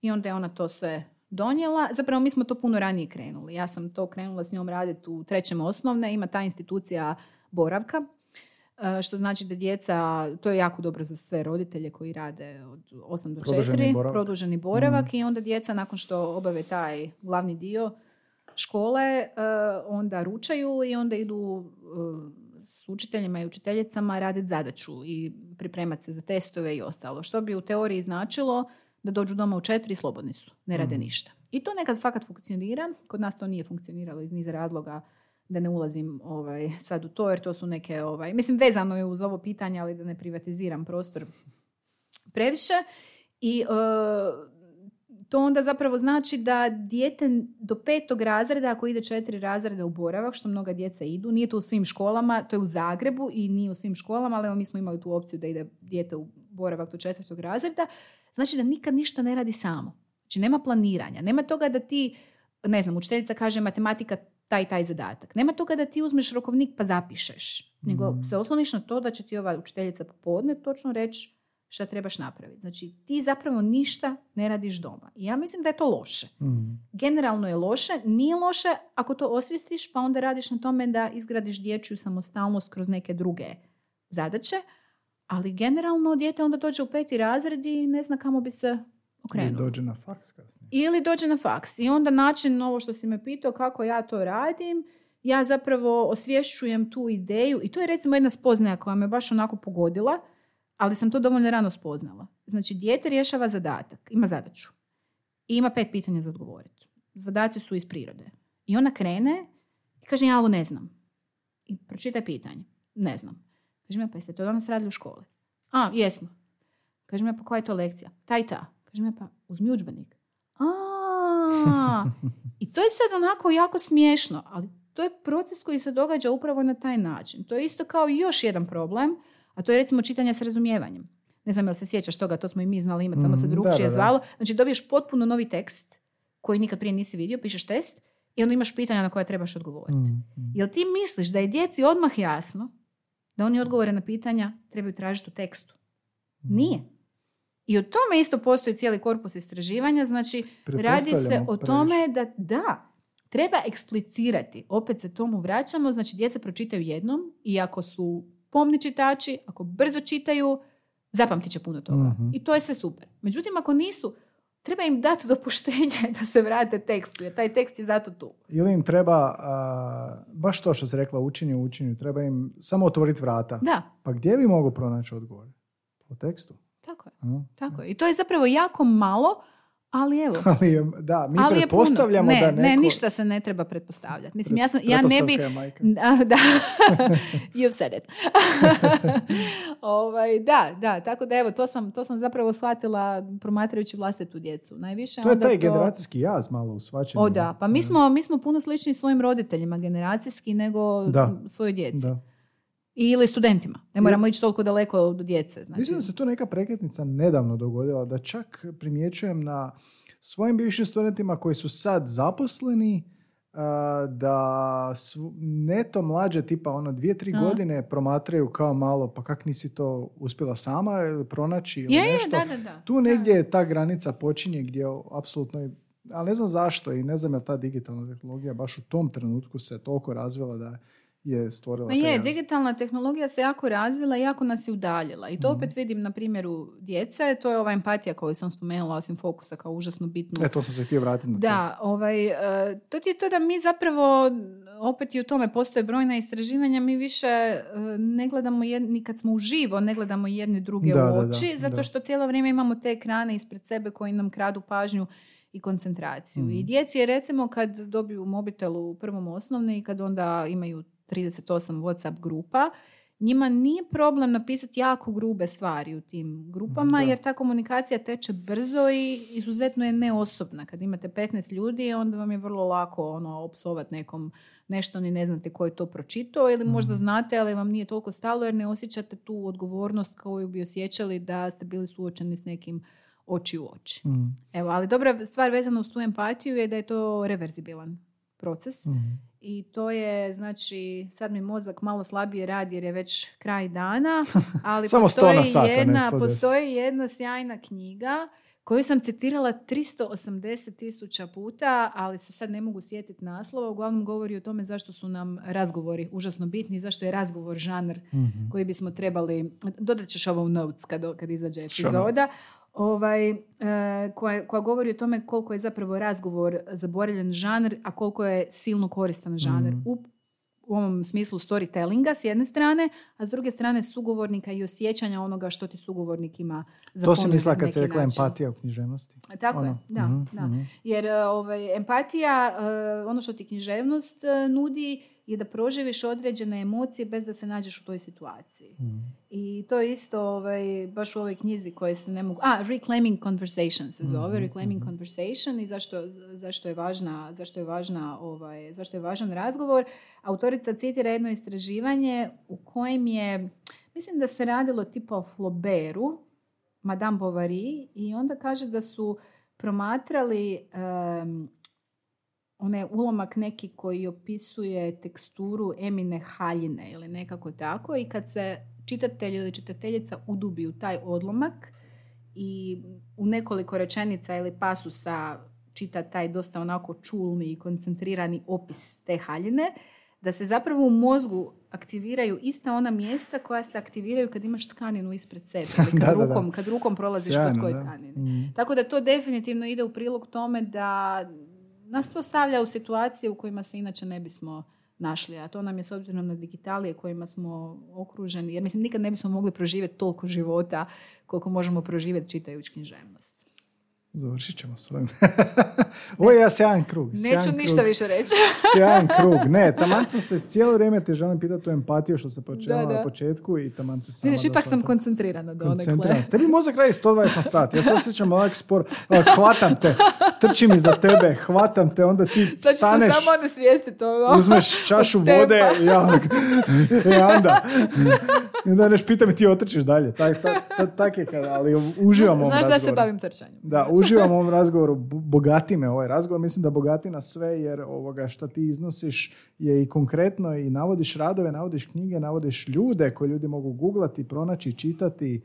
i onda je ona to sve donijela. Zapravo mi smo to puno ranije krenuli. Ja sam to krenula s njom raditi u trećem osnovne. Ima ta institucija boravka. E, Što znači da djeca, to je jako dobro za sve roditelje koji rade od 8 do 4, Produženi boravak. produženi boravak i onda djeca nakon što obave taj glavni dio škole e, onda ručaju i onda idu e, s učiteljima i učiteljicama raditi zadaću i pripremati se za testove i ostalo. Što bi u teoriji značilo da dođu doma u četiri i slobodni su, ne rade ništa. I to nekad fakat funkcionira. Kod nas to nije funkcioniralo iz niza razloga da ne ulazim ovaj, sad u to, jer to su neke, ovaj, mislim vezano je uz ovo pitanje, ali da ne privatiziram prostor previše. I e, to onda zapravo znači da dijete do petog razreda, ako ide četiri razreda u boravak, što mnoga djeca idu, nije to u svim školama, to je u Zagrebu i nije u svim školama, ali mi smo imali tu opciju da ide dijete u boravak do četvrtog razreda, znači da nikad ništa ne radi samo. Znači nema planiranja, nema toga da ti, ne znam, učiteljica kaže matematika taj taj zadatak. Nema toga da ti uzmeš rokovnik pa zapišeš, nego se osloniš na to da će ti ova učiteljica popodne točno reći šta trebaš napraviti. Znači ti zapravo ništa ne radiš doma. I ja mislim da je to loše. Mhm. Generalno je loše, nije loše ako to osvijestiš pa onda radiš na tome da izgradiš dječju samostalnost kroz neke druge zadaće, ali generalno dijete onda dođe u peti razred i ne zna kamo bi se Ili dođe na faks kasnije. Ili dođe na faks. I onda način, ovo što si me pitao, kako ja to radim, ja zapravo osvješćujem tu ideju i to je recimo jedna spoznaja koja me baš onako pogodila, ali sam to dovoljno rano spoznala. Znači, dijete rješava zadatak, ima zadaću i ima pet pitanja za odgovoriti. Zadaci su iz prirode. I ona krene i kaže, ja ovo ne znam. I pročitaj pitanje. Ne znam. Kaže mi, pa jeste to danas radili u školi? A, jesmo. Kaže mi, pa koja je to lekcija? Ta i ta. Kaže mi, pa uzmi udžbenik. A, *laughs* i to je sad onako jako smiješno, ali to je proces koji se događa upravo na taj način. To je isto kao još jedan problem, a to je recimo čitanje s razumijevanjem. Ne znam jel se sjećaš toga, to smo i mi znali imati, samo se Mhm, drugčije zvalo. Znači dobiješ potpuno novi tekst koji nikad prije nisi vidio, pišeš test i onda imaš pitanja na koja trebaš odgovoriti. Mhm. Jel ti misliš da je djeci odmah jasno da oni odgovore na pitanja trebaju tražiti u tekstu? Nije. I o tome isto postoji cijeli korpus istraživanja, znači radi se o tome da da, treba eksplicirati, opet se tomu vraćamo, znači djeca pročitaju jednom i ako su pomni čitači, ako brzo čitaju, zapamtit će puno toga. Mhm. I to je sve super. Međutim, ako nisu, treba im dati *laughs* dopuštenje da se vrate tekstu, jer taj tekst je zato tu. Ili im treba, a, baš to što se rekla, učenje u učenju, treba im samo otvoriti vrata. Da, Pa gdje bi mogu pronaći odgovor? Po tekstu. Tako je. A? Tako je. I to je zapravo jako malo Ali evo, *laughs* Ali je- da, mi ali je puno. pretpostavljamo ne, da neko... Ne, ništa se ne treba pretpostavljati. Mislim, ja, sam, ja ne bi... Majka. *laughs* Da, da. *laughs* You've said it. ovaj, da, da, tako da evo, to sam, to sam zapravo shvatila promatrajući vlastitu djecu. Najviše To je onda taj generacijski jaz malo u svačanju. O da, pa mi smo, mi smo puno slični svojim roditeljima generacijski nego Da. svojoj djeci. Da. Ili studentima. Ne moramo ići toliko daleko od djece. Znači. Mislim da se tu neka prekretnica nedavno dogodila, da čak primjećujem na svojim bivšim studentima koji su sad zaposleni, da sv- neto mlađe tipa ono dvije, tri Aha. godine promatraju kao malo pa kak nisi to uspjela sama ili pronaći ili Je, je, nešto. da, da, da. Tu negdje ta granica počinje gdje apsolutno, ali ne znam zašto i ne znam je ta digitalna tehnologija baš u tom trenutku se toliko razvila da je stvorila Ma je, digitalna tehnologija se jako razvila i jako nas je udaljila. I to Mhm. opet vidim na primjeru djece. To je ova empatija koju sam spomenula, osim fokusa kao užasno bitnu. E, to sam se htio vratiti na to. Da, ovaj, e, to ti je to da mi zapravo, opet i u tome postoje brojna istraživanja, mi više e, ne gledamo, jed, ni kad smo uživo, ne gledamo jedni druge Da, u da, da, oči, zato da. što cijelo vrijeme imamo te ekrane ispred sebe koji nam kradu pažnju i koncentraciju. Mhm. I djeci je recimo kad dobiju mobitel u prvom osnovne i kad onda imaju 38 Whatsapp grupa, njima nije problem napisati jako grube stvari u tim grupama, Da. jer ta komunikacija teče brzo i izuzetno je neosobna. Kad imate 15 ljudi, onda vam je vrlo lako ono, opsovat nekom nešto ni ne znate ko je to pročitao ili možda znate, ali vam nije toliko stalo jer ne osjećate tu odgovornost koju bi osjećali da ste bili suočeni s nekim oči u oči. Mhm. Evo, ali dobra stvar vezana uz tu empatiju je da je to reverzibilan proces. Mhm. I to je, znači, sad mi mozak malo slabije radi jer je već kraj dana, *laughs* ali Samo 100 postoji, na sat, a ne jedna, 110. postoji jedna sjajna knjiga koju sam citirala 380 tisuća puta, ali se sad ne mogu sjetiti naslova. Uglavnom govori o tome zašto su nam razgovori užasno bitni, zašto je razgovor žanr Mhm. koji bismo trebali, dodat ćeš ovo u notes kad, kad izađe epizoda, ovaj, e, koja, koja govori o tome koliko je zapravo razgovor zaboravljen žanr, a koliko je silno koristan žanr Mhm. u, u ovom smislu storytellinga s jedne strane, a s druge strane sugovornika i osjećanja onoga što ti sugovornik ima za To si mislila kad neki rekla način. empatija u književnosti. Tako je, Ono, da, mhm, da. mhm. Jer ovaj, empatija, e, ono što ti književnost e, nudi je da proživiš određene emocije bez da se nađeš u toj situaciji. Mhm. I to je isto ovaj, baš u ovoj knjizi koje se ne mogu... A, Reclaiming Conversation se zove, Mhm, Reclaiming Conversation i zašto, zašto je važna, zašto je važna, ovaj, zašto je važan razgovor. Autorica citira jedno istraživanje u kojem je, mislim da se radilo tipa o Flaubertu, Madame Bovary, i onda kaže da su promatrali em, onaj ulomak neki koji opisuje teksturu Emine haljine ili nekako tako i kad se čitatelj ili čitateljica udubi u taj odlomak i u nekoliko rečenica ili pasusa čita taj dosta onako čulni i koncentrirani opis te haljine, da se zapravo u mozgu aktiviraju ista ona mjesta koja se aktiviraju kad imaš tkaninu ispred sebe *laughs* ili kad, Da, da, da. rukom, kad rukom prolaziš Sjajno, kod koje da. tkanine. Mhm. Tako da to definitivno ide u prilog tome da nas to stavlja u situacije u kojima se inače ne bismo našli, a to nam je s obzirom na digitalije kojima smo okruženi, jer mislim nikad ne bismo mogli proživjeti toliko života koliko možemo proživjeti čitajući književnost. Završit ćemo s ovim. *laughs* Ovo je ja sjajan krug. Neću sjajan ništa krug. više reći. *laughs* Sjajan krug. Ne, *laughs* taman sam se cijelo vrijeme te želim pitati o empatiju što se počela na početku i taman se sama Vidiš, ipak sam na to. koncentrirana do onekle. Koncentriran sam. Tebi mozak radi 120 na sat. Ja se osjećam ovak spor. Hvatam te. Trčim iza tebe. Hvatam te. Onda ti Sad ću se staneš. samo svijestiti ovo. Uzmeš čašu vode i e, onda. I onda neš pita mi ti otrčiš dalje. Tak, tak, tak, tak je kada, ali uživam Znaš da se bavim trčanjem. Da, uživam u ovom razgovoru, bogati me ovaj razgovor, mislim da bogati na sve jer ovoga što ti iznosiš je i konkretno i navodiš radove, navodiš knjige, navodiš ljude koje ljudi mogu googlati, pronaći, čitati,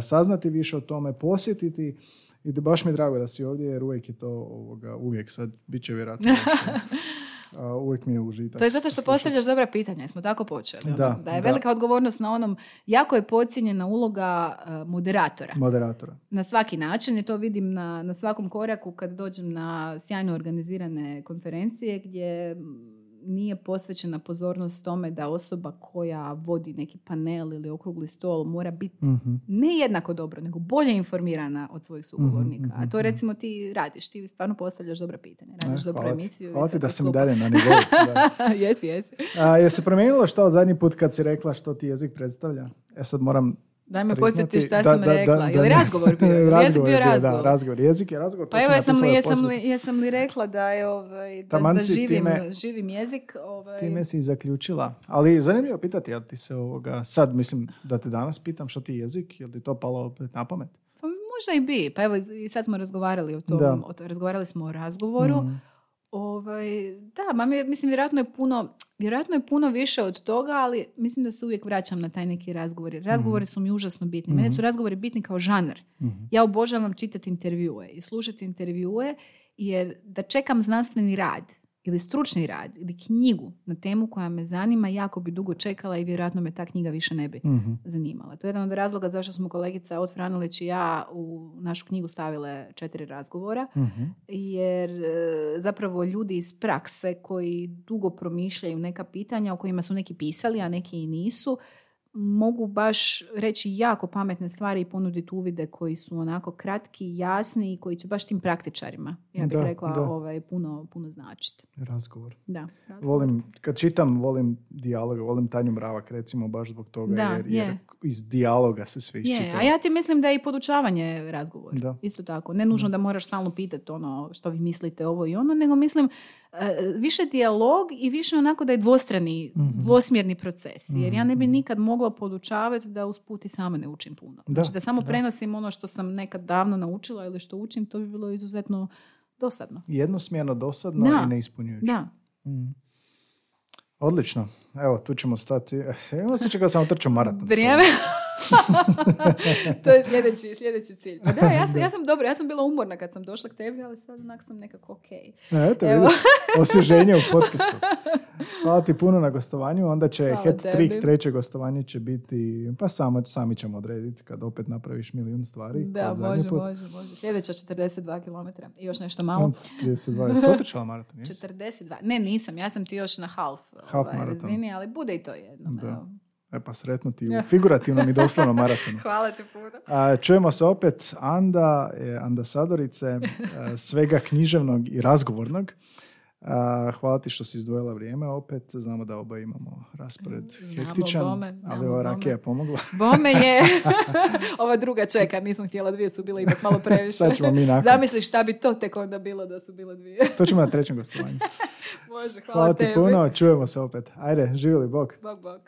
saznati više o tome, posjetiti. I baš mi je drago da si ovdje jer uvijek je to ovoga, uvijek. Sad, bit će vjerojatno *laughs* uvijek mi je užitak. To je zato što slušati. postavljaš dobra pitanja, smo tako počeli. ono, Da, da je da. velika odgovornost na onom, jako je podcijenjena uloga e, moderatora. Moderatora. na svaki način i to vidim na, na svakom koraku kad dođem na sjajno organizirane konferencije gdje nije posvećena pozornost tome da osoba koja vodi neki panel ili okrugli stol mora biti Mhm. ne jednako dobro, nego bolje informirana od svojih sugovornika. A to recimo ti radiš, ti stvarno postavljaš dobra pitanja, radiš E, dobru hvala emisiju. Hvala ti da sam dalje na nivou. *laughs* Jesi, jesi. A, je se promijenilo što od zadnji put kad si rekla što ti jezik predstavlja? E sad moram Daj me priznati podsjeti šta da- sam da- rekla. da Je li ne- razgovor bio? *laughs* Li jezik razgovor bio razgovor? Da, razgovor. Jezik je razgovor. Pa sam evo, jesam li, jesam, li, jesam li rekla da je ovaj, da, da živim, time- živim jezik? Ovaj, Time si zaključila. Ali zanimljivo pitati, jel ti se ovoga, sad mislim da te danas pitam što ti je jezik, jel ti to palo opet na pamet? Pa možda i bi. Pa evo, i sad smo razgovarali o tom. O to, razgovarali smo o razgovoru. Mm. Ovaj, da, ma mi- mislim, vjerojatno je puno, vjerojatno je puno više od toga, ali mislim da se uvijek vraćam na taj neki razgovor. Razgovori su mi užasno bitni. Mene su razgovori bitni kao žanr. Mhm. Ja obožavam čitati intervjue i slušati intervjue, jer da čekam znanstveni rad ili stručni rad ili knjigu na temu koja me zanima, jako bi dugo čekala i vjerojatno me ta knjiga više ne bi Mhm. zanimala. To je jedan od razloga zašto smo kolegica od Franulić i ja u našu knjigu stavile četiri razgovora, Mhm. jer e, zapravo ljudi iz prakse koji dugo promišljaju neka pitanja o kojima su neki pisali, a neki i nisu, mogu baš reći jako pametne stvari i ponuditi uvide koji su onako kratki, jasni i koji će baš tim praktičarima, ja bih Da, rekla, da. ovaj, puno, puno značiti. Razgovor. Da, razgovor. Volim, kad čitam, volim dijaloga, volim Tanju Mravak, recimo, baš zbog toga, Da, jer, jer je. iz dijaloga se sve iščita. a ja ti mislim da je i podučavanje razgovor. Da. Isto tako. Ne nužno da moraš stalno pitati ono što vi mislite ovo i ono, nego mislim više dijalog i više onako da je dvostrani, Mhm. dvosmjerni proces. Jer ja ne bi nikad mogla podučavati da usput i sama ne učim puno. Da, Znači da samo da. prenosim ono što sam nekad davno naučila ili što učim, to bi bilo izuzetno dosadno. Jednosmjerno, dosadno Da. i neispunjujuće. Da. Mm. Odlično. Evo, tu ćemo stati. *laughs* Imam osjećaj kao sam otrčao maraton. Vrijeme. *laughs* *laughs* to je sljedeći, sljedeći cilj. Pa da, ja sam, ja sam dobro, ja sam bila umorna kad sam došla k tebi, ali sad onak sam nekako okej. E, Eto, Evo. osvježenje u podcastu. Hvala ti puno na gostovanju. Onda će Hvala hat tebi. trick, treće gostovanje će biti, pa samo, sami ćemo odrediti kad opet napraviš milijun stvari. Da, može, put. može, može. Sljedeća 42 km i još nešto malo. 32. Jesi otrčala maraton? jesi? 42. Ne, nisam. Ja sam ti još na half, Half ovaj, maraton. razini, ali bude i to jedno. Da. evo. E pa sretno ti u *laughs* figurativnom i doslovnom maratonu. Hvala ti puno. Čujemo se opet Anda, je ambasadorice e, svega književnog i razgovornog. A, hvala ti što si izdvojila vrijeme opet. Znamo da oba imamo raspored Znamo hektičan, bome, ali ova rakija pomogla. *laughs* Bome je, *laughs* ova druga čeka, nisam htjela dvije, su bile ipak malo previše. Sad ćemo mi *laughs* nakon. Zamisli šta bi to tek onda bilo da su bile dvije. To ćemo na trećem gostovanju. Može, hvala, Hvala ti tebi. puno, čujemo se opet. Ajde, živjeli, bok. Bog, bog.